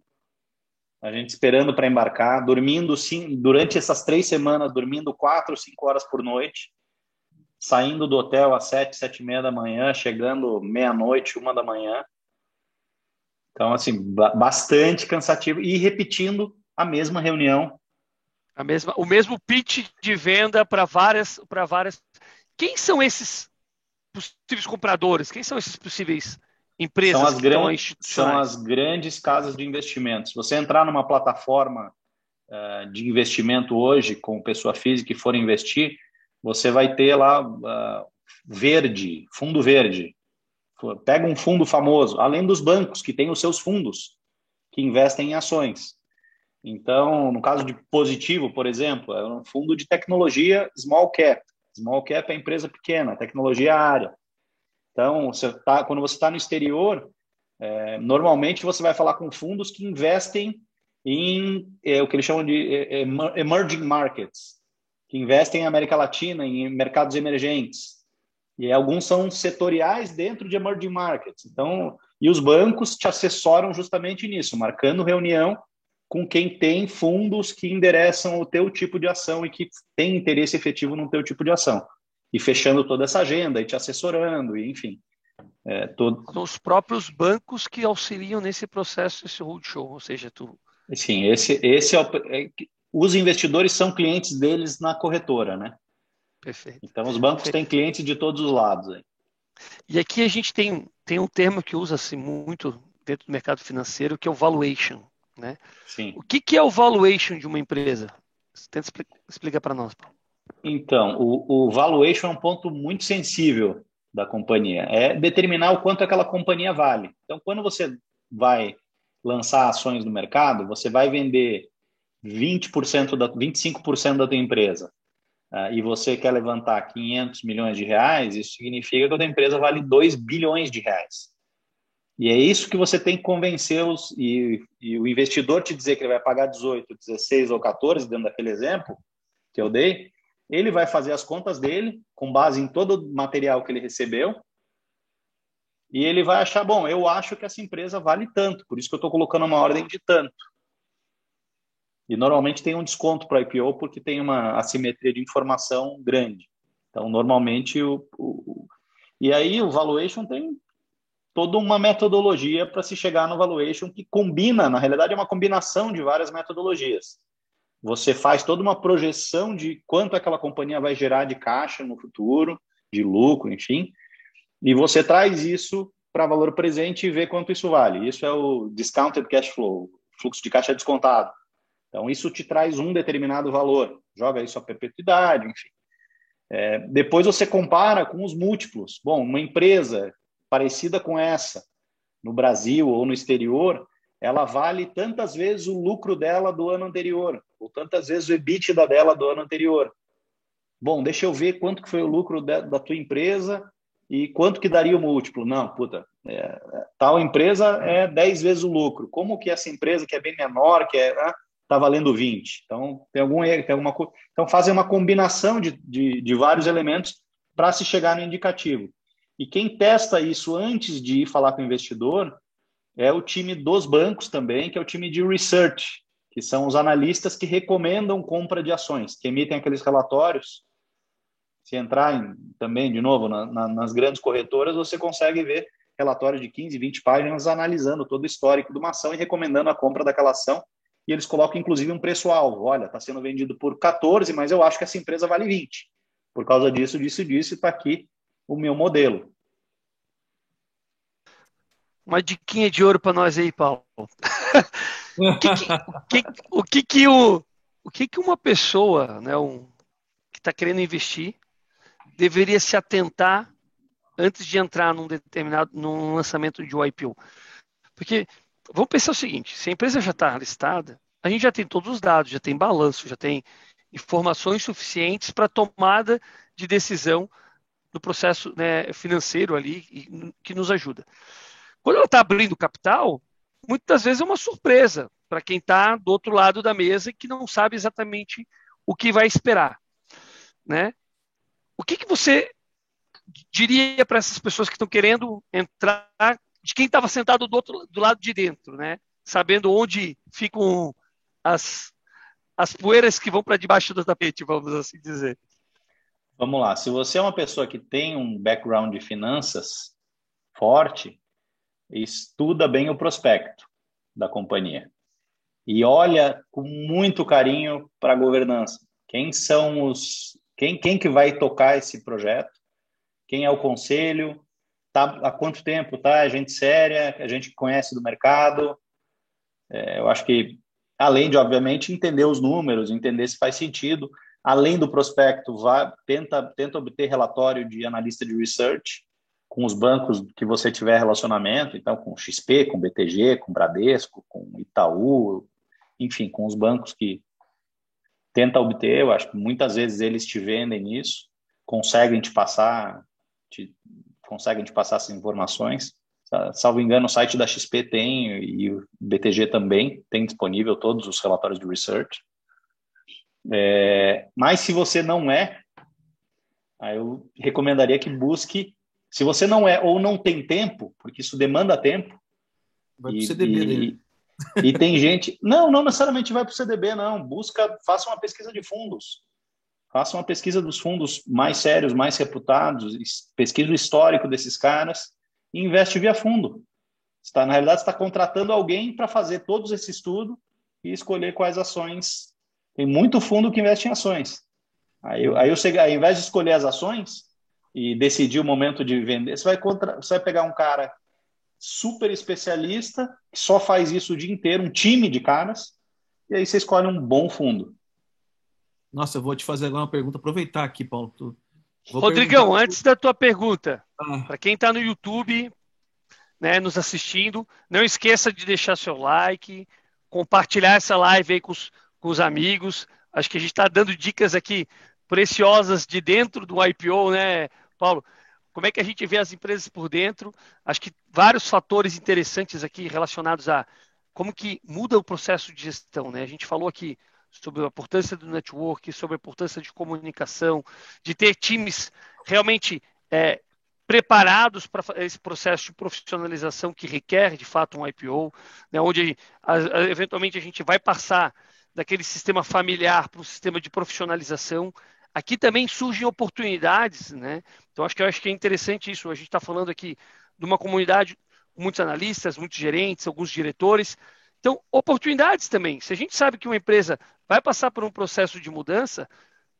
a gente esperando para embarcar, dormindo sim, durante essas três semanas, dormindo quatro, cinco horas por noite, saindo do hotel às sete, sete e meia da manhã, chegando meia-noite, uma da manhã. Então, assim, bastante cansativo e repetindo a mesma reunião. A mesma, o mesmo pitch de venda para várias, para várias. Quem são esses possíveis compradores? Quem são esses possíveis empresas são as, grandes, são as grandes casas de investimentos. Se você entrar numa plataforma uh, de investimento hoje com pessoa física e for investir, você vai ter lá uh, verde, fundo verde. Pega um fundo famoso, além dos bancos que têm os seus fundos que investem em ações. Então, no caso de positivo, por exemplo, é um fundo de tecnologia small cap. Small cap é empresa pequena, tecnologia área. Então, você tá, quando você está no exterior, é, normalmente você vai falar com fundos que investem em é, o que eles chamam de é, é emerging markets, que investem em América Latina, em mercados emergentes. E alguns são setoriais dentro de emerging markets. Então, e os bancos te assessoram justamente nisso, marcando reunião com quem tem fundos que endereçam o teu tipo de ação e que tem interesse efetivo no teu tipo de ação. E fechando toda essa agenda e te assessorando, e enfim. É, todo... São os próprios bancos que auxiliam nesse processo, esse roadshow, ou seja, tu... Sim, esse, esse é, o, é os investidores são clientes deles na corretora, né? Perfeito. Então, os bancos Perfeito. têm clientes de todos os lados. Aí. E aqui a gente tem, tem um termo que usa-se muito dentro do mercado financeiro, que é o valuation. Né? Sim. O que, que é o valuation de uma empresa? Tenta explicar, explica para nós. Então, o, o valuation é um ponto muito sensível da companhia. É determinar o quanto aquela companhia vale. Então, quando você vai lançar ações no mercado, você vai vender 20% da 25% da tua empresa uh, e você quer levantar 500 milhões de reais, isso significa que a tua empresa vale 2 bilhões de reais. E é isso que você tem que convencer os, e, e, o investidor te dizer que ele vai pagar 18, 16 ou 14, dentro daquele exemplo que eu dei, ele vai fazer as contas dele com base em todo o material que ele recebeu e ele vai achar, bom, eu acho que essa empresa vale tanto, por isso que eu estou colocando uma ordem de tanto. E normalmente tem um desconto para IPO porque tem uma assimetria de informação grande. Então, normalmente, o, o, e aí o valuation tem toda uma metodologia para se chegar no valuation que combina, na realidade, é uma combinação de várias metodologias. Você faz toda uma projeção de quanto aquela companhia vai gerar de caixa no futuro, de lucro, enfim, e você traz isso para valor presente e vê quanto isso vale. Isso é o discounted cash flow, fluxo de caixa descontado. Então, isso te traz um determinado valor, joga isso a perpetuidade, enfim. É, depois você compara com os múltiplos. Bom, uma empresa parecida com essa, no Brasil ou no exterior, ela vale tantas vezes o lucro dela do ano anterior, ou tantas vezes o EBITDA dela do ano anterior. Bom, deixa eu ver quanto que foi o lucro da, da tua empresa e quanto que daria o múltiplo. Não, puta, é, tal empresa é 10 vezes o lucro. Como que essa empresa que é bem menor, que é... Né, está valendo 20. Então, tem algum erro, tem alguma coisa. Então, fazem uma combinação de, de, de vários elementos para se chegar no indicativo. E quem testa isso antes de ir falar com o investidor é o time dos bancos também, que é o time de research, que são os analistas que recomendam compra de ações, que emitem aqueles relatórios. Se entrar em, também, de novo, na, na, nas grandes corretoras, você consegue ver relatórios de 15, 20 páginas analisando todo o histórico de uma ação e recomendando a compra daquela ação e eles colocam inclusive um preço-alvo. Olha, está sendo vendido por 14, mas eu acho que essa empresa vale 20. Por causa disso, disso, disso, está aqui o meu modelo. Uma diquinha de ouro para nós aí, Paulo. o que que, o, que, que, o, o que, que uma pessoa né, um, que está querendo investir deveria se atentar antes de entrar num determinado num lançamento de um IPO? Porque vamos pensar o seguinte: se a empresa já está listada, a gente já tem todos os dados, já tem balanço, já tem informações suficientes para tomada de decisão no processo né, financeiro ali que nos ajuda. Quando ela está abrindo capital, muitas vezes é uma surpresa para quem está do outro lado da mesa e que não sabe exatamente o que vai esperar, né? O que, que você diria para essas pessoas que estão querendo entrar de quem estava sentado do outro do lado de dentro, né? Sabendo onde ficam as, as poeiras que vão para debaixo do tapete, vamos assim dizer. Vamos lá. Se você é uma pessoa que tem um background de finanças forte, estuda bem o prospecto da companhia e olha com muito carinho para a governança. Quem são os quem quem que vai tocar esse projeto? Quem é o conselho? Tá, há quanto tempo tá? É gente séria, a gente conhece do mercado. É, eu acho que, além de, obviamente, entender os números, entender se faz sentido, além do prospecto, vá, tenta, tenta obter relatório de analista de research com os bancos que você tiver relacionamento, então com XP, com BTG, com Bradesco, com Itaú, enfim, com os bancos que tenta obter, eu acho que muitas vezes eles te vendem isso, conseguem te passar, te conseguem te passar essas informações. Salvo engano, o site da XP tem e o BTG também tem disponível todos os relatórios de research. É, mas se você não é, Aí eu recomendaria que busque, se você não é ou não tem tempo, porque isso demanda tempo. Vai para o CDB e, dele. E tem gente. Não, não necessariamente vai para o CDB, não. Busca, faça uma pesquisa de fundos. Faça uma pesquisa dos fundos mais sérios, mais reputados, pesquisa o histórico desses caras e investe via fundo. Está, na realidade, está contratando alguém para fazer todos esse estudo e escolher quais ações. Tem muito fundo que investe em ações. Aí, aí você, ao invés de escolher as ações e decidir o momento de vender, você vai, contra, você vai pegar um cara super especialista que só faz isso o dia inteiro, um time de caras, e aí você escolhe um bom fundo. Nossa, eu vou te fazer agora uma pergunta, aproveitar aqui, Paulo. Tu... Rodrigão, perguntar... antes da tua pergunta, ah. para quem está no YouTube, né, nos assistindo, não esqueça de deixar seu like, compartilhar essa live aí com os, com os amigos. Acho que a gente está dando dicas aqui preciosas de dentro do IPO, né, Paulo? Como é que a gente vê as empresas por dentro? Acho que vários fatores interessantes aqui relacionados a como que muda o processo de gestão, né? A gente falou aqui sobre a importância do network, sobre a importância de comunicação, de ter times realmente é, preparados para esse processo de profissionalização que requer, de fato, um IPO, né, onde a, a, eventualmente a gente vai passar daquele sistema familiar para um sistema de profissionalização. Aqui também surgem oportunidades, né? Então acho que acho que é interessante isso. A gente está falando aqui de uma comunidade com muitos analistas, muitos gerentes, alguns diretores, então, oportunidades também. Se a gente sabe que uma empresa vai passar por um processo de mudança,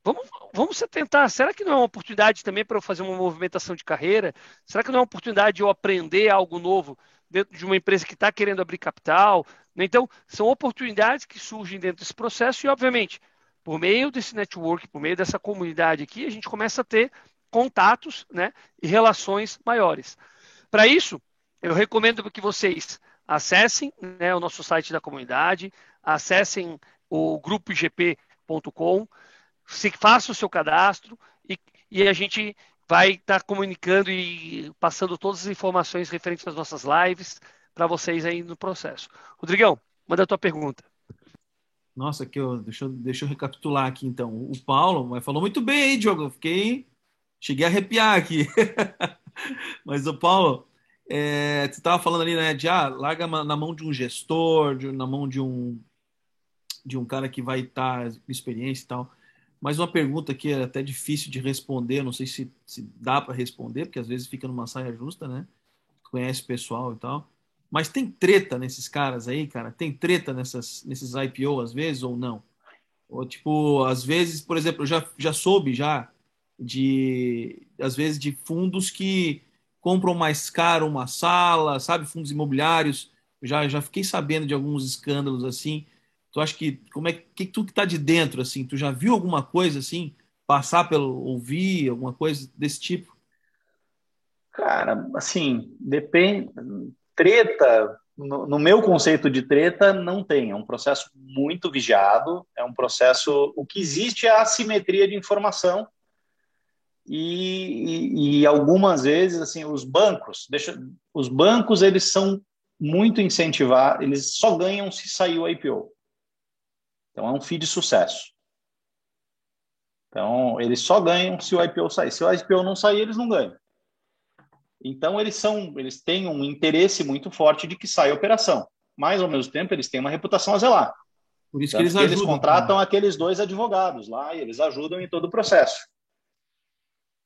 vamos, vamos tentar. Será que não é uma oportunidade também para eu fazer uma movimentação de carreira? Será que não é uma oportunidade de eu aprender algo novo dentro de uma empresa que está querendo abrir capital? Então, são oportunidades que surgem dentro desse processo e, obviamente, por meio desse network, por meio dessa comunidade aqui, a gente começa a ter contatos né, e relações maiores. Para isso, eu recomendo que vocês acessem né, o nosso site da comunidade, acessem o grupo igp.com, se faça o seu cadastro e, e a gente vai estar tá comunicando e passando todas as informações referentes às nossas lives para vocês aí no processo. Rodrigão, manda a tua pergunta. Nossa, que eu, deixa, eu, deixa eu recapitular aqui então. O Paulo falou muito bem aí, Diogo. Eu fiquei. Cheguei a arrepiar aqui. Mas o Paulo, é, você estava falando ali, né, de ah, larga na mão de um gestor, de, na mão de um de um cara que vai estar tá, experiência e tal. Mas uma pergunta que é até difícil de responder, não sei se, se dá para responder, porque às vezes fica numa saia justa, né? Conhece pessoal e tal. Mas tem treta nesses caras aí, cara? Tem treta nessas, nesses IPO às vezes ou não? Ou tipo, às vezes, por exemplo, eu já, já soube já de, às vezes, de fundos que compram mais caro uma sala, sabe, fundos imobiliários. Já já fiquei sabendo de alguns escândalos assim. Tu acha que como é que tu que tá de dentro assim, tu já viu alguma coisa assim passar pelo ouvir alguma coisa desse tipo? Cara, assim, depende treta no, no, meu conceito de treta não tem, é um processo muito vigiado, é um processo o que existe é a assimetria de informação e, e, e, algumas vezes assim os bancos deixa, os bancos eles são muito incentivar eles só ganham se sair o IPO então é um FII de sucesso. Então eles só ganham se o IPO sair. Se o IPO não sair eles não ganham então eles são eles têm um interesse muito forte de que saia a operação mas ao mesmo tempo eles têm uma reputação a zelar por isso que eles, que eles contratam né? aqueles dois advogados lá e eles ajudam em todo o processo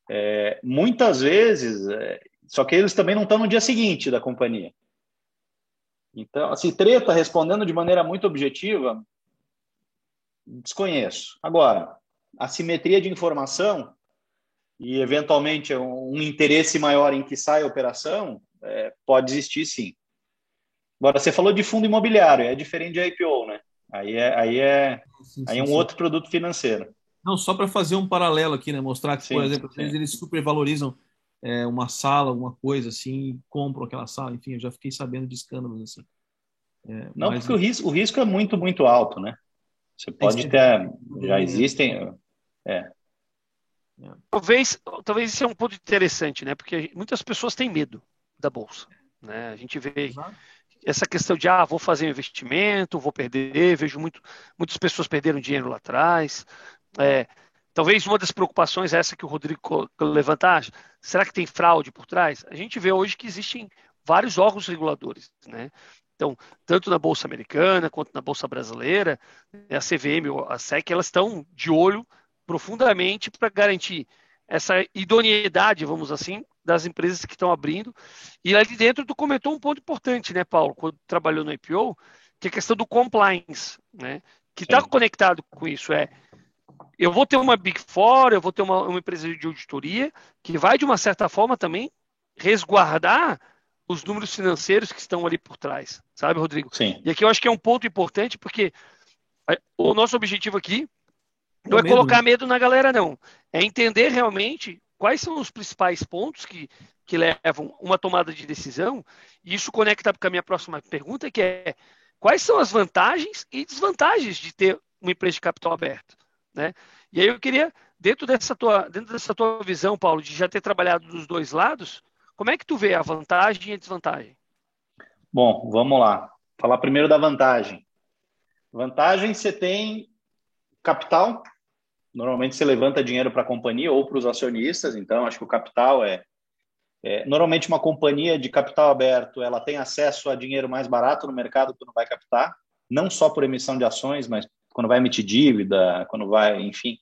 é, muitas vezes, é, só que eles também não estão no dia seguinte da companhia. Então, assim, treta respondendo de maneira muito objetiva, desconheço. Agora, assimetria de informação e eventualmente um interesse maior em que saia a operação é, pode existir sim. Agora, você falou de fundo imobiliário, é diferente de IPO, né? Aí é, aí é, sim, sim, aí é um sim. outro produto financeiro. Não, só para fazer um paralelo aqui, né? Mostrar que, por exemplo, eles supervalorizam é, uma sala, alguma coisa assim, compram aquela sala, enfim, eu já fiquei sabendo de escândalos assim. É, Não, mas... porque o risco, o risco é muito, muito alto, né? Você pode ter. Já existem. É. é. Talvez, talvez esse é um ponto interessante, né? Porque muitas pessoas têm medo da bolsa. Né? A gente vê Exato. essa questão de ah, vou fazer um investimento, vou perder, vejo muito, muitas pessoas perderam dinheiro lá atrás, é, talvez uma das preocupações é essa que o Rodrigo levantar, será que tem fraude por trás? A gente vê hoje que existem vários órgãos reguladores, né? Então, tanto na Bolsa Americana quanto na Bolsa Brasileira, a CVM a SEC, elas estão de olho profundamente para garantir essa idoneidade, vamos assim, das empresas que estão abrindo. E ali dentro tu comentou um ponto importante, né, Paulo, quando trabalhou no IPO, que é a questão do compliance, né? Que está conectado com isso. É, eu vou ter uma Big Four, eu vou ter uma, uma empresa de auditoria que vai, de uma certa forma, também resguardar os números financeiros que estão ali por trás, sabe, Rodrigo? Sim. E aqui eu acho que é um ponto importante, porque o nosso objetivo aqui não é, é medo, colocar né? medo na galera, não. É entender realmente quais são os principais pontos que, que levam uma tomada de decisão. E isso conecta com a minha próxima pergunta, que é quais são as vantagens e desvantagens de ter uma empresa de capital aberto, né? E aí eu queria, dentro dessa tua, dentro dessa tua visão, Paulo, de já ter trabalhado dos dois lados, como é que tu vê a vantagem e a desvantagem? Bom, vamos lá. Falar primeiro da vantagem. Vantagem, você tem capital. Normalmente você levanta dinheiro para a companhia ou para os acionistas. Então, acho que o capital é, é, normalmente uma companhia de capital aberto, ela tem acesso a dinheiro mais barato no mercado que não vai captar, não só por emissão de ações, mas quando vai emitir dívida, quando vai, enfim,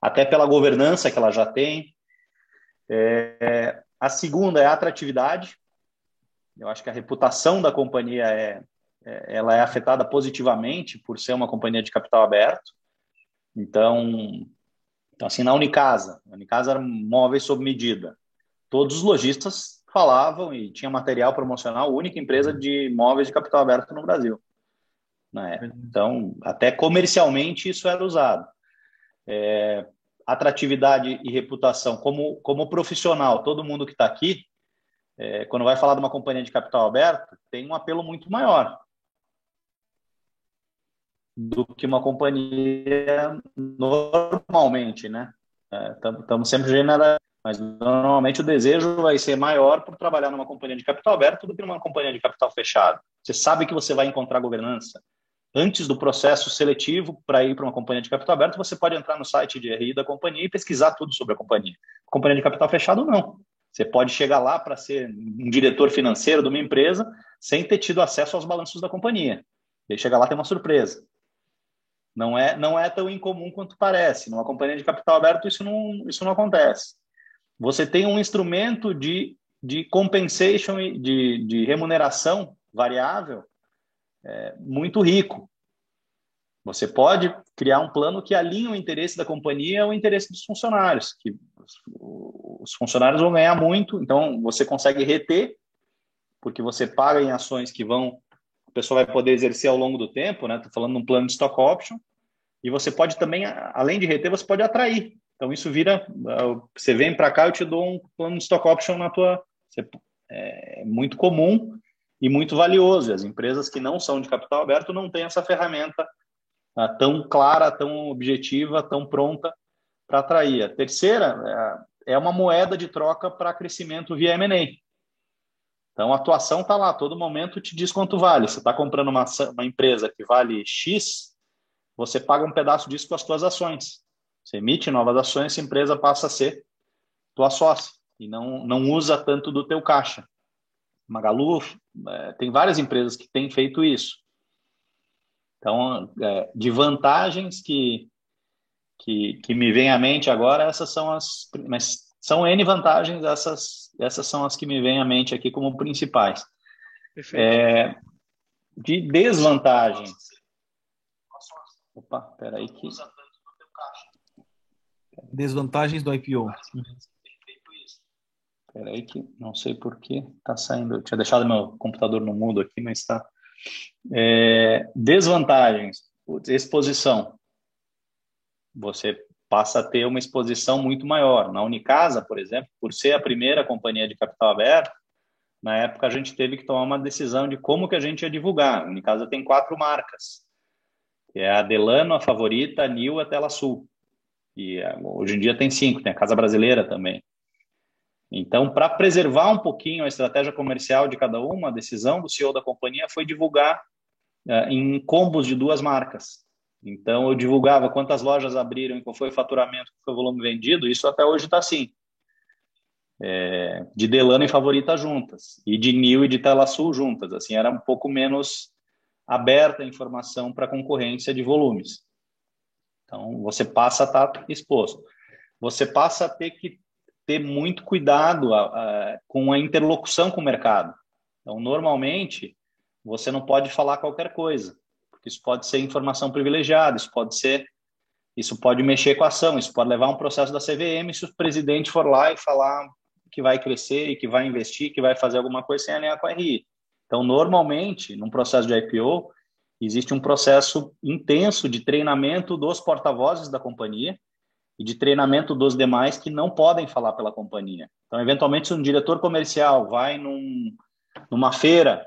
até pela governança que ela já tem. É, a segunda é a atratividade. Eu acho que a reputação da companhia é, é, ela é afetada positivamente por ser uma companhia de capital aberto. Então, então assim, na Unicasa, a Unicasa era móveis sob medida. Todos os lojistas falavam e tinha material promocional, única empresa de móveis de capital aberto no Brasil. Né? Então, até comercialmente isso era usado. É, atratividade e reputação como, como profissional, todo mundo que está aqui, é, quando vai falar de uma companhia de capital aberto, tem um apelo muito maior do que uma companhia normalmente, né? Estamos é, sempre generando, mas normalmente o desejo vai ser maior por trabalhar numa companhia de capital aberto do que numa companhia de capital fechado. Você sabe que você vai encontrar governança, antes do processo seletivo para ir para uma companhia de capital aberto, você pode entrar no site de RI da companhia e pesquisar tudo sobre a companhia. Companhia de capital fechado, não. Você pode chegar lá para ser um diretor financeiro de uma empresa sem ter tido acesso aos balanços da companhia. E aí chega lá tem uma surpresa. Não é, não é tão incomum quanto parece. Numa companhia de capital aberto isso não, isso não acontece. Você tem um instrumento de, de compensation, de, de remuneração variável é, muito rico. Você pode criar um plano que alinhe o interesse da companhia ao interesse dos funcionários, que os funcionários vão ganhar muito, então você consegue reter, porque você paga em ações que vão, pessoa vai poder exercer ao longo do tempo, né? Estou falando de um plano de stock option, e você pode também, além de reter, você pode atrair. Então isso vira, você vem para cá, eu te dou um plano de stock option na tua, é muito comum e muito valioso. E as empresas que não são de capital aberto não têm essa ferramenta ah, tão clara, tão objetiva, tão pronta para atrair. A terceira é, é uma moeda de troca para crescimento via M&A. Então, a atuação está lá, todo momento te diz quanto vale. Você está comprando uma, uma empresa que vale X, você paga um pedaço disso com as suas ações. Você emite novas ações, essa empresa passa a ser tua sócia e não, não usa tanto do teu caixa. Magalu, é, tem várias empresas que têm feito isso. Então, é, de vantagens que, que, que me vem à mente agora, essas são as. Mas são N vantagens, essas, essas são as que me vêm à mente aqui como principais. É, de desvantagens. Opa, peraí que. Desvantagens do IPO. Espera aí que não sei por que está saindo. Eu tinha deixado meu computador no mudo aqui, mas está. É, desvantagens. Exposição. Você passa a ter uma exposição muito maior. Na Unicasa, por exemplo, por ser a primeira companhia de capital aberto, na época a gente teve que tomar uma decisão de como que a gente ia divulgar. A Unicasa tem quatro marcas, é a Delano, a Favorita, a Nil a Tela Sul. E é, hoje em dia tem cinco, tem a Casa Brasileira também. Então, para preservar um pouquinho a estratégia comercial de cada uma, a decisão do CEO da companhia foi divulgar uh, em combos de duas marcas. Então, eu divulgava quantas lojas abriram, qual foi o faturamento, qual foi o volume vendido, isso até hoje está assim. É, de Delano e Favorita juntas, e de Nil e de Tela Sul juntas. Assim, era um pouco menos aberta a informação para concorrência de volumes. Então, você passa a estar tá exposto. Você passa a ter que ter muito cuidado a, a, com a interlocução com o mercado. Então, normalmente, você não pode falar qualquer coisa, isso pode ser informação privilegiada, isso pode ser, isso pode mexer com a ação, isso pode levar a um processo da CVM se o presidente for lá e falar que vai crescer e que vai investir, que vai fazer alguma coisa sem alinhar com a RI. Então, normalmente, num processo de IPO, existe um processo intenso de treinamento dos porta-vozes da companhia e de treinamento dos demais que não podem falar pela companhia. Então, eventualmente, se um diretor comercial vai num, numa feira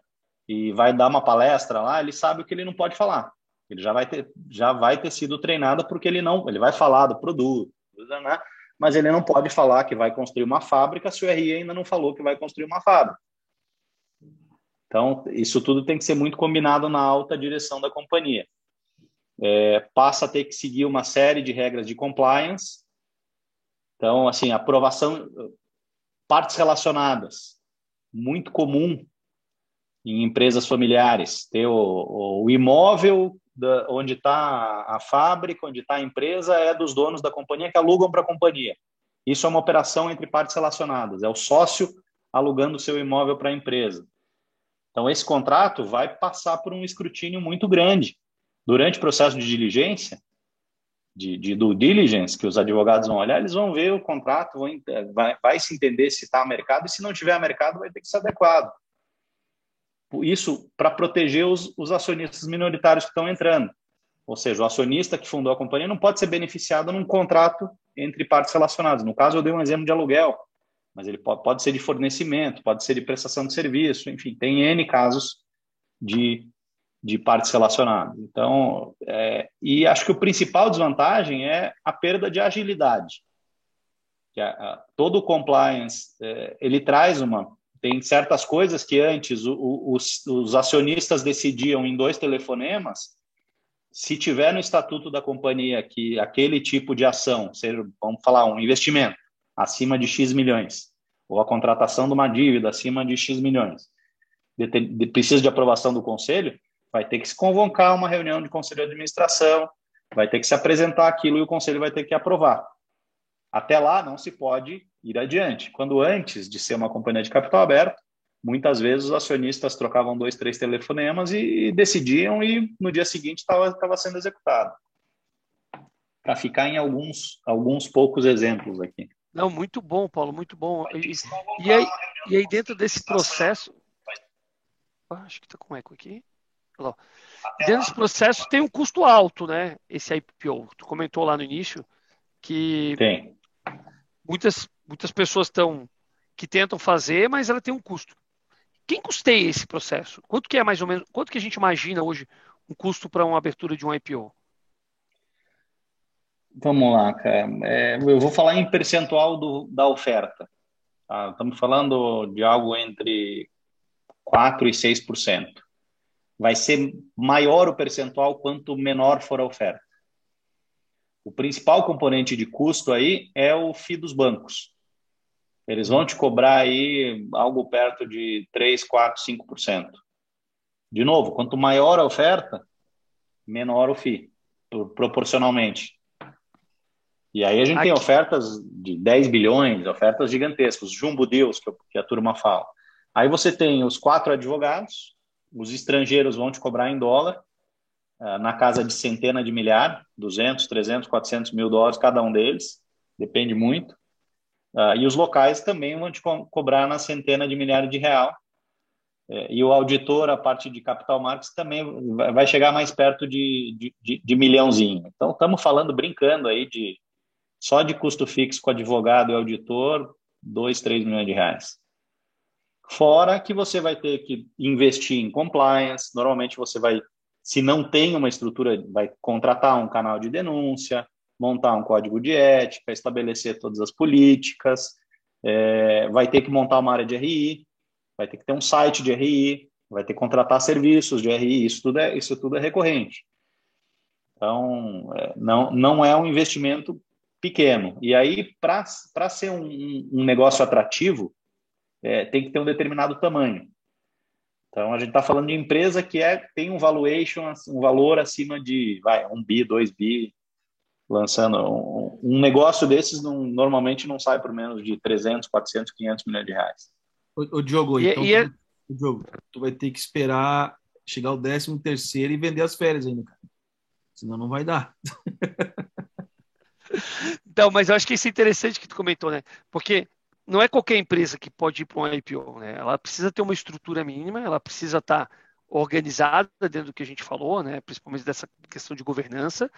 e vai dar uma palestra lá, ele sabe o que ele não pode falar. Ele já vai ter, já vai ter sido treinado porque ele não, ele vai falar do produto, né? mas ele não pode falar que vai construir uma fábrica se o RI ainda não falou que vai construir uma fábrica. Então, isso tudo tem que ser muito combinado na alta direção da companhia. É, passa a ter que seguir uma série de regras de compliance. Então, assim, aprovação, partes relacionadas, muito comum em empresas familiares, ter o, o imóvel da, onde está a fábrica, onde está a empresa, é dos donos da companhia que alugam para a companhia. Isso é uma operação entre partes relacionadas, é o sócio alugando seu imóvel para a empresa. Então, esse contrato vai passar por um escrutínio muito grande. Durante o processo de diligência, de, de due diligence, que os advogados vão olhar, eles vão ver o contrato, vão, vai, vai se entender se está mercado, e se não tiver mercado, vai ter que ser adequado. Isso para proteger os, os acionistas minoritários que estão entrando. Ou seja, o acionista que fundou a companhia não pode ser beneficiado num contrato entre partes relacionadas. No caso, eu dei um exemplo de aluguel mas ele pode, pode ser de fornecimento, pode ser de prestação de serviço, enfim, tem N casos de, de partes relacionadas. Então, é, e acho que o principal desvantagem é a perda de agilidade. Que a, a, todo o compliance, é, ele traz uma... Tem certas coisas que antes o, o, os, os acionistas decidiam em dois telefonemas, se tiver no estatuto da companhia que aquele tipo de ação, vamos falar, um investimento, acima de X milhões, ou a contratação de uma dívida acima de X milhões, de, de, precisa de aprovação do conselho, vai ter que se convocar uma reunião de conselho de administração, vai ter que se apresentar aquilo e o conselho vai ter que aprovar. Até lá não se pode ir adiante. Quando antes de ser uma companhia de capital aberto, muitas vezes os acionistas trocavam dois, três telefonemas e, decidiam e no dia seguinte estava sendo executado. Para ficar em alguns, alguns poucos exemplos aqui. Não, muito bom, Paulo, muito bom. E, e, aí, e aí, dentro desse processo. Ah, acho que está com eco aqui. Dentro desse processo tem um custo alto, né? Esse IPO. Tu comentou lá no início que tem. Muitas, muitas pessoas estão que tentam fazer, mas ela tem um custo. Quem custeia esse processo? Quanto que é mais ou menos? Quanto que a gente imagina hoje um custo para uma abertura de um IPO? Vamos lá, cara. É, eu vou falar em percentual do, da oferta. Tá? Estamos falando de algo entre 4% e 6%. Vai ser maior o percentual quanto menor for a oferta. O principal componente de custo aí é o FII dos bancos. Eles vão te cobrar aí algo perto de 3, 4, 5%. De novo, quanto maior a oferta, menor o FII, proporcionalmente. E aí a gente Aqui. tem ofertas de 10 bilhões, ofertas gigantescas, jumbo deus, que a turma fala. Aí você tem os quatro advogados, os estrangeiros vão te cobrar em dólar, na casa de centena de milhar, 200, 300, 400 mil dólares cada um deles, depende muito. Eh, e os locais também vão te cobrar na centena de milhares de real. Eh, e o auditor, a parte de capital markets, também vai chegar mais perto de, de, de, de milhãozinho. Então, estamos falando, brincando aí de só de custo fixo com advogado e auditor, 2, 3 milhões de reais. Fora que você vai ter que investir em compliance, normalmente você vai, se não tem uma estrutura, vai contratar um canal de denúncia, montar um código de ética, estabelecer todas as políticas, é, vai ter que montar uma área de RI, vai ter que ter um site de RI, vai ter que contratar serviços de RI, isso tudo é, isso tudo é recorrente. Então, é, não, não é um investimento pequeno. E aí, para ser um, um, negócio atrativo, é, tem que ter um determinado tamanho. Então, a gente está falando de empresa que é, tem um valuation, um valor acima de vai, um bi, dois bi, lançando. Um, um negócio desses não, normalmente não sai por menos de 300, 400, 500 milhões de reais. O, o Diogo, e, então, e é... tu, Diogo, tu vai ter que esperar chegar o décimo terceiro e vender as férias ainda, cara. Senão não vai dar. Então, mas eu acho que isso é interessante que tu comentou, né? Porque não é qualquer empresa que pode ir para um IPO, né? Ela precisa ter uma estrutura mínima, ela precisa estar tá organizada dentro do que a gente falou, né? Principalmente dessa questão de governança,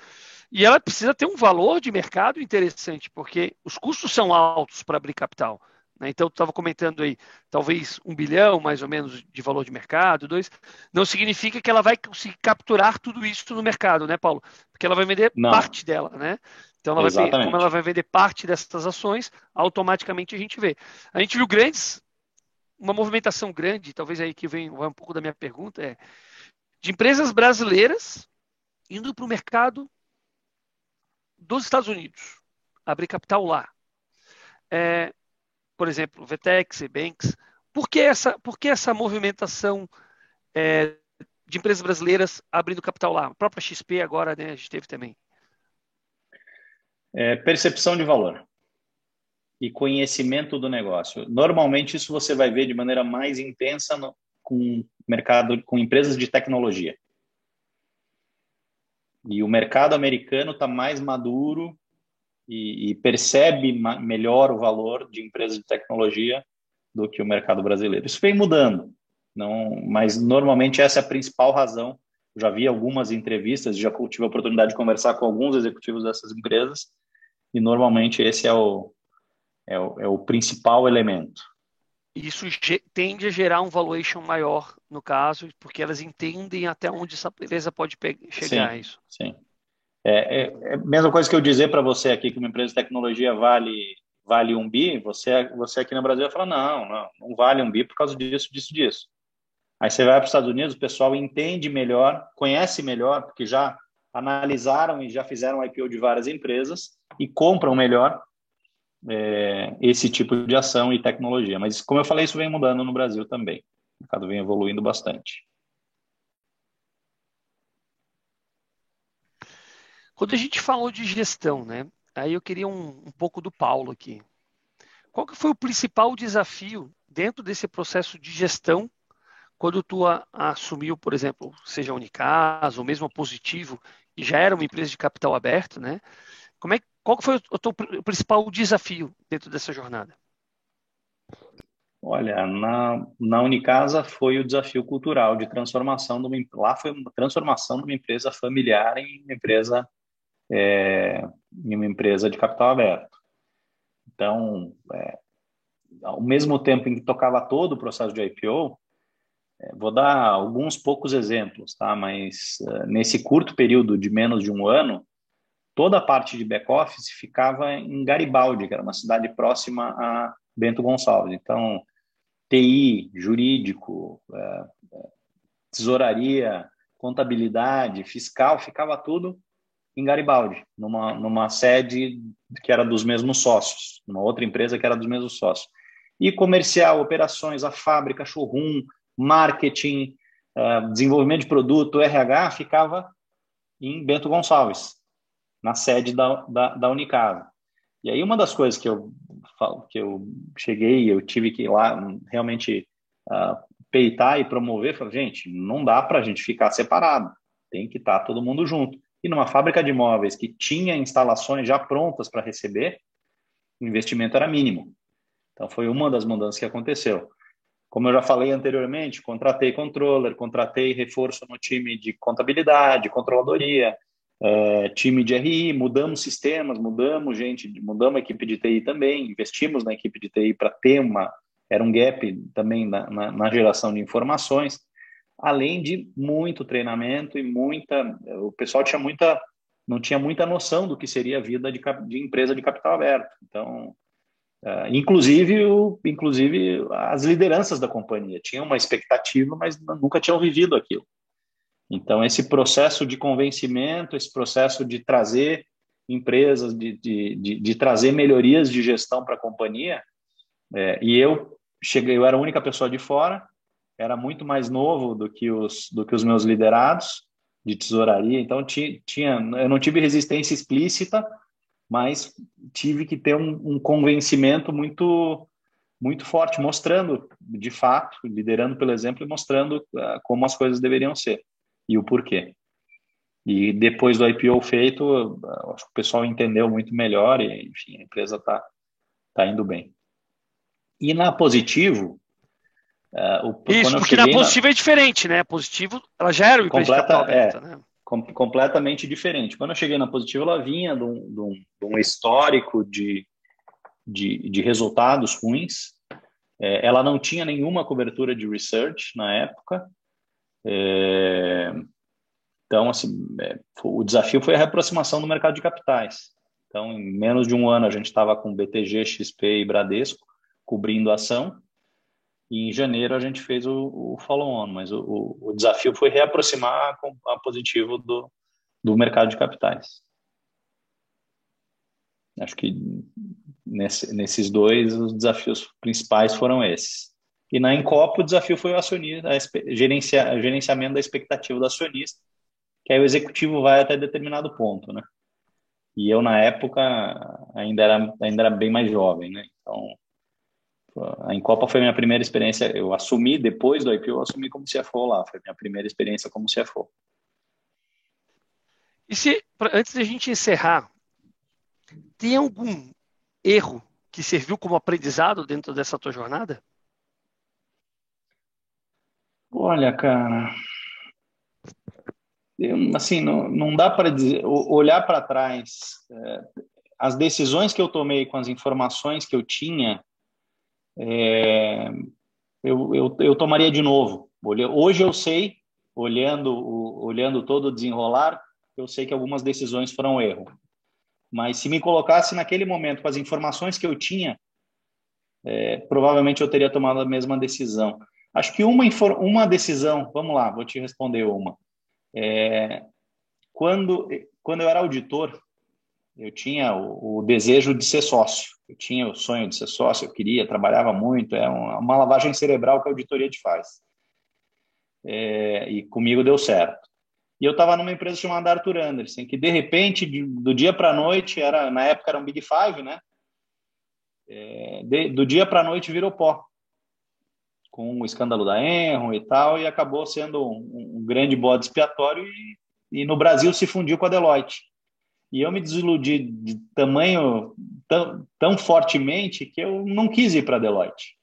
e ela precisa ter um valor de mercado interessante, porque os custos são altos para abrir capital. Né? Então, tu estava comentando aí, talvez um bilhão mais ou menos de valor de mercado, dois, não significa que ela vai conseguir capturar tudo isso no mercado, né, Paulo? Porque ela vai vender não. parte dela, né? Então, ela vai, como ela vai vender parte dessas ações, automaticamente a gente vê. A gente viu grandes, uma movimentação grande, talvez aí que vem um pouco da minha pergunta, é de empresas brasileiras indo para o mercado dos Estados Unidos, abrir capital lá. É, por exemplo, Vetex, Banks. Por que essa, por que essa movimentação é, de empresas brasileiras abrindo capital lá? A própria XP agora né, a gente teve também. É, percepção de valor e conhecimento do negócio. Normalmente isso você vai ver de maneira mais intensa no, com mercado, com empresas de tecnologia. E o mercado americano está mais maduro e, e percebe melhor o valor de empresas de tecnologia do que o mercado brasileiro. Isso vem mudando, não, mas normalmente essa é a principal razão. Já vi algumas entrevistas, já tive a oportunidade de conversar com alguns executivos dessas empresas e normalmente esse é o, é o, é o principal elemento. Isso tende a gerar um valuation maior, no caso, porque elas entendem até onde essa empresa pode chegar. Sim, isso. sim. É, é, é a mesma coisa que eu dizer para você aqui que uma empresa de tecnologia vale vale um bi, você, você aqui no Brasil vai falar, não, não, não vale um bi por causa disso, disso, disso. Aí você vai para os Estados Unidos, o pessoal entende melhor, conhece melhor, porque já analisaram e já fizeram IPO de várias empresas e compram melhor é, esse tipo de ação e tecnologia. Mas, como eu falei, isso vem mudando no Brasil também. O mercado vem evoluindo bastante. Quando a gente falou de gestão, né? Aí eu queria um, um pouco do Paulo aqui. Qual que foi o principal desafio dentro desse processo de gestão quando tu a, assumiu, por exemplo, seja a Unicasa ou mesmo a Positivo, já era uma empresa de capital aberto, né? Como é, qual foi o teu principal desafio dentro dessa jornada? Olha, na, na Unicasa foi o desafio cultural de transformação de uma lá foi uma transformação de uma empresa familiar em uma empresa é, em uma empresa de capital aberto. Então, é, ao mesmo tempo em que tocava todo o processo de IPO, vou dar alguns poucos exemplos, tá? Mas uh, nesse curto período de menos de um ano, toda a parte de back-office ficava em Garibaldi, que era uma cidade próxima a Bento Gonçalves. Então, TI, jurídico, uh, tesouraria, contabilidade, fiscal, ficava tudo em Garibaldi, numa, numa sede que era dos mesmos sócios, numa outra empresa que era dos mesmos sócios. E comercial, operações, a fábrica, showroom, marketing, uh, desenvolvimento de produto, RH, ficava em Bento Gonçalves, na sede da, da, da Unicasa. E aí uma das coisas que eu que eu cheguei, eu tive que ir lá realmente uh, peitar e promover, falei, gente, não dá para a gente ficar separado, tem que estar tá todo mundo junto. E numa fábrica de imóveis que tinha instalações já prontas para receber, o investimento era mínimo. Então foi uma das mudanças que aconteceu. Como eu já falei anteriormente, contratei controller, contratei reforço no time de contabilidade, controladoria, é, time de RI, mudamos sistemas, mudamos gente, mudamos a equipe de TI também, investimos na equipe de TI para ter uma, era um gap também na, na, na, geração de informações, além de muito treinamento e muita, o pessoal tinha muita, não tinha muita noção do que seria a vida de, de empresa de capital aberto. Então, Uh, inclusive, o, inclusive as lideranças da companhia tinham uma expectativa, mas nunca tinham vivido aquilo. Então, esse processo de convencimento, esse processo de trazer empresas, de, de, de, de trazer melhorias de gestão para a companhia, é, e eu cheguei, eu era a única pessoa de fora, era muito mais novo do que os, do que os meus liderados de tesouraria, então tinha, eu não tive resistência explícita, mas tive que ter um, um convencimento muito muito forte, mostrando de fato, liderando pelo exemplo e mostrando uh, como as coisas deveriam ser e o porquê. E depois do IPO feito, acho que o pessoal entendeu muito melhor e, enfim, a empresa está tá indo bem. E na positivo, uh, o, Isso, porque na positivo na... é diferente, né? Positivo, ela já era o Completa, aberta, é, né? Com, completamente diferente. Quando eu cheguei na positivo, ela vinha de um, de um, de um histórico de, de, de resultados ruins. É, ela não tinha nenhuma cobertura de research na época. É, então, assim, é, o desafio foi a reaproximação do mercado de capitais. Então, em menos de um ano, a gente estava com BTG, XP e Bradesco cobrindo a ação. E em janeiro a gente fez o, o follow-on, mas o, o, desafio foi reaproximar a, a positivo do, do mercado de capitais. Acho que nesse, nesses dois os desafios principais foram esses. E na Encopa o desafio foi o acionista, gerencia, gerenciamento da expectativa do acionista, que aí o executivo vai até determinado ponto, né? E eu na época ainda era ainda era bem mais jovem, né? Então a Encopa foi minha primeira experiência. Eu assumi depois do IPO, eu assumi como CFO lá. Foi minha primeira experiência como CFO. E se antes da gente encerrar, tem algum erro que serviu como aprendizado dentro dessa tua jornada? Olha, cara, eu, assim, não, não dá para olhar para trás, é, as decisões que eu tomei com as informações que eu tinha, é, eu, eu, eu tomaria de novo. Hoje eu sei, olhando, olhando todo o desenrolar, eu sei que algumas decisões foram erro. Mas se me colocasse naquele momento com as informações que eu tinha, é, provavelmente eu teria tomado a mesma decisão. Acho que uma, uma decisão, vamos lá, vou te responder uma. É, quando, quando eu era auditor, eu tinha o, o, desejo de ser sócio. Eu tinha o sonho de ser sócio, eu queria, trabalhava muito. É uma, lavagem cerebral que a auditoria te faz. É, e comigo deu certo. E eu estava numa empresa chamada Arthur Anderson, que de repente, do dia para a noite, era, na época era um Big Five, né? É, de, do dia para a noite virou pó, com o escândalo da Enron e tal, e acabou sendo um, um grande bode expiatório e, e, no Brasil se fundiu com a Deloitte. E eu me desiludi de tamanho tão, tão fortemente que eu não quis ir para a Deloitte.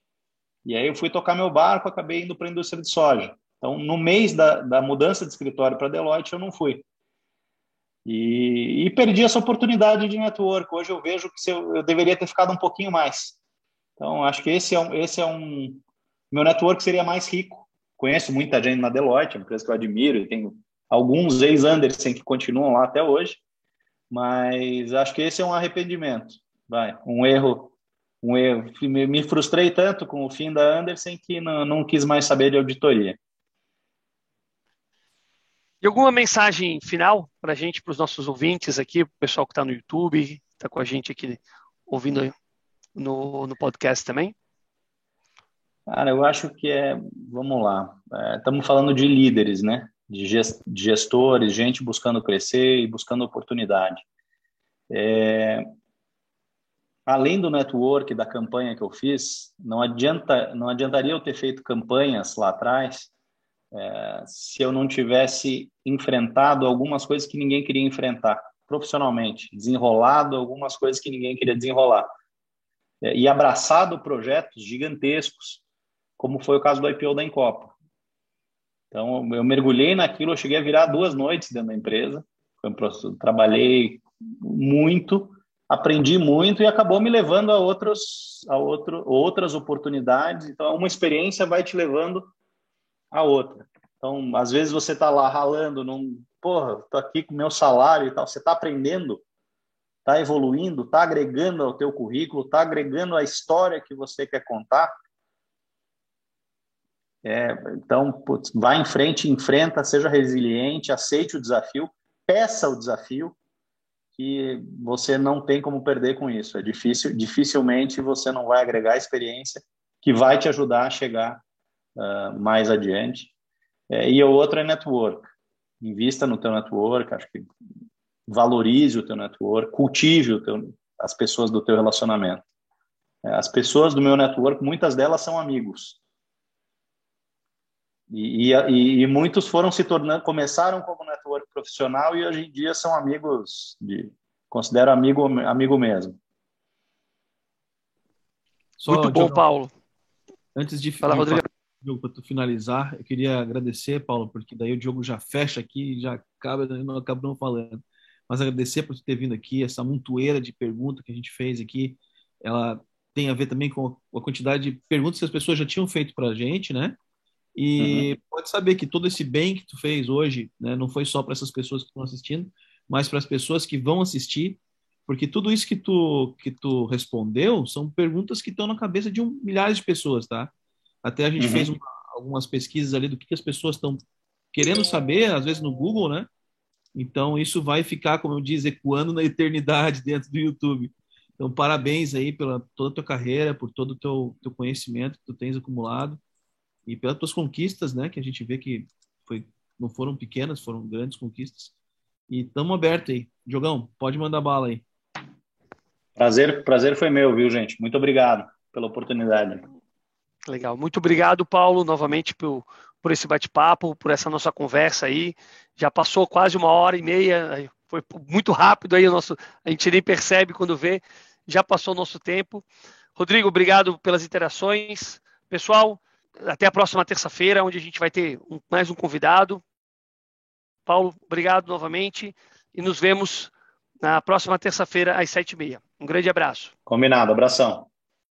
E aí eu fui tocar meu barco, acabei indo para a indústria de soja. Então, no mês da, da mudança de escritório para Deloitte, eu não fui. E, e, perdi essa oportunidade de network. Hoje eu vejo que eu, eu, deveria ter ficado um pouquinho mais. Então, acho que esse é um, esse é um. Meu network seria mais rico. Conheço muita gente na Deloitte, uma empresa que eu admiro, e tenho alguns ex-Anderson que continuam lá até hoje. Mas acho que esse é um arrependimento. Vai, um erro. Um erro. Me frustrei tanto com o fim da Anderson que não, não quis mais saber de auditoria. E alguma mensagem final para a gente, para os nossos ouvintes aqui, para o pessoal que está no YouTube, está com a gente aqui ouvindo no, no podcast também? Cara, eu acho que é, vamos lá, estamos é, falando de líderes, né? De gestores, gente buscando crescer e buscando oportunidade. É, além do network da campanha que eu fiz, não adianta, não adiantaria eu ter feito campanhas lá atrás é, se eu não tivesse enfrentado algumas coisas que ninguém queria enfrentar profissionalmente, desenrolado algumas coisas que ninguém queria desenrolar é, e abraçado projetos gigantescos, como foi o caso do IPO da Encopa. Então, eu mergulhei naquilo, eu cheguei a virar duas noites dentro da empresa, eu trabalhei muito, aprendi muito e acabou me levando a, outros, a outro, outras oportunidades. Então, uma experiência vai te levando a outra. Então, às vezes você está lá ralando, num, porra, tô aqui com meu salário e tal, você está aprendendo, está evoluindo, está agregando ao teu currículo, está agregando a história que você quer contar. É, então, putz, vá em frente, enfrenta, seja resiliente, aceite o desafio, peça o desafio, que você não tem como perder com isso. É difícil, dificilmente você não vai agregar experiência que vai te ajudar a chegar uh, mais adiante. É, e o outro é network. Invista no teu network, acho que valorize o teu network, cultive teu, as pessoas do teu relacionamento. É, as pessoas do meu network, muitas delas são amigos. E, e, e, muitos foram se tornando, começaram como network profissional e hoje em dia são amigos de, considero amigo, amigo mesmo. Só, Muito bom, Paulo. Antes de falar, Rodrigo, para tu finalizar, eu queria agradecer, Paulo, porque daí o Diogo já fecha aqui e já acaba não acaba não falando. Mas agradecer por ter vindo aqui, essa montoeira de perguntas que a gente fez aqui, ela tem a ver também com a quantidade de perguntas que as pessoas já tinham feito para a gente, né? E uhum. pode saber que todo esse bem que tu fez hoje, né, não foi só para essas pessoas que estão assistindo, mas para as pessoas que vão assistir, porque tudo isso que tu que tu respondeu são perguntas que estão na cabeça de um, milhares de pessoas, tá? Até a gente uhum. fez uma, algumas pesquisas ali do que, que as pessoas estão querendo saber, às vezes no Google, né? Então isso vai ficar, como eu disse, ecoando na eternidade dentro do YouTube. Então parabéns aí pela toda a tua carreira, por todo o teu, teu conhecimento que tu tens acumulado e pelas tuas conquistas, né? Que a gente vê que foi, não foram pequenas, foram grandes conquistas. E estamos abertos aí. Jogão, pode mandar bala aí. Prazer, prazer foi meu, viu, gente? Muito obrigado pela oportunidade. Legal. Muito obrigado, Paulo, novamente por, por esse bate-papo, por essa nossa conversa aí. Já passou quase uma hora e meia, foi muito rápido aí o nosso, a gente nem percebe quando vê. Já passou o nosso tempo. Rodrigo, obrigado pelas interações. Pessoal, até a próxima terça-feira, onde a gente vai ter um, mais um convidado. Paulo, obrigado novamente e nos vemos na próxima terça-feira às sete e meia. Um grande abraço. Combinado, abração.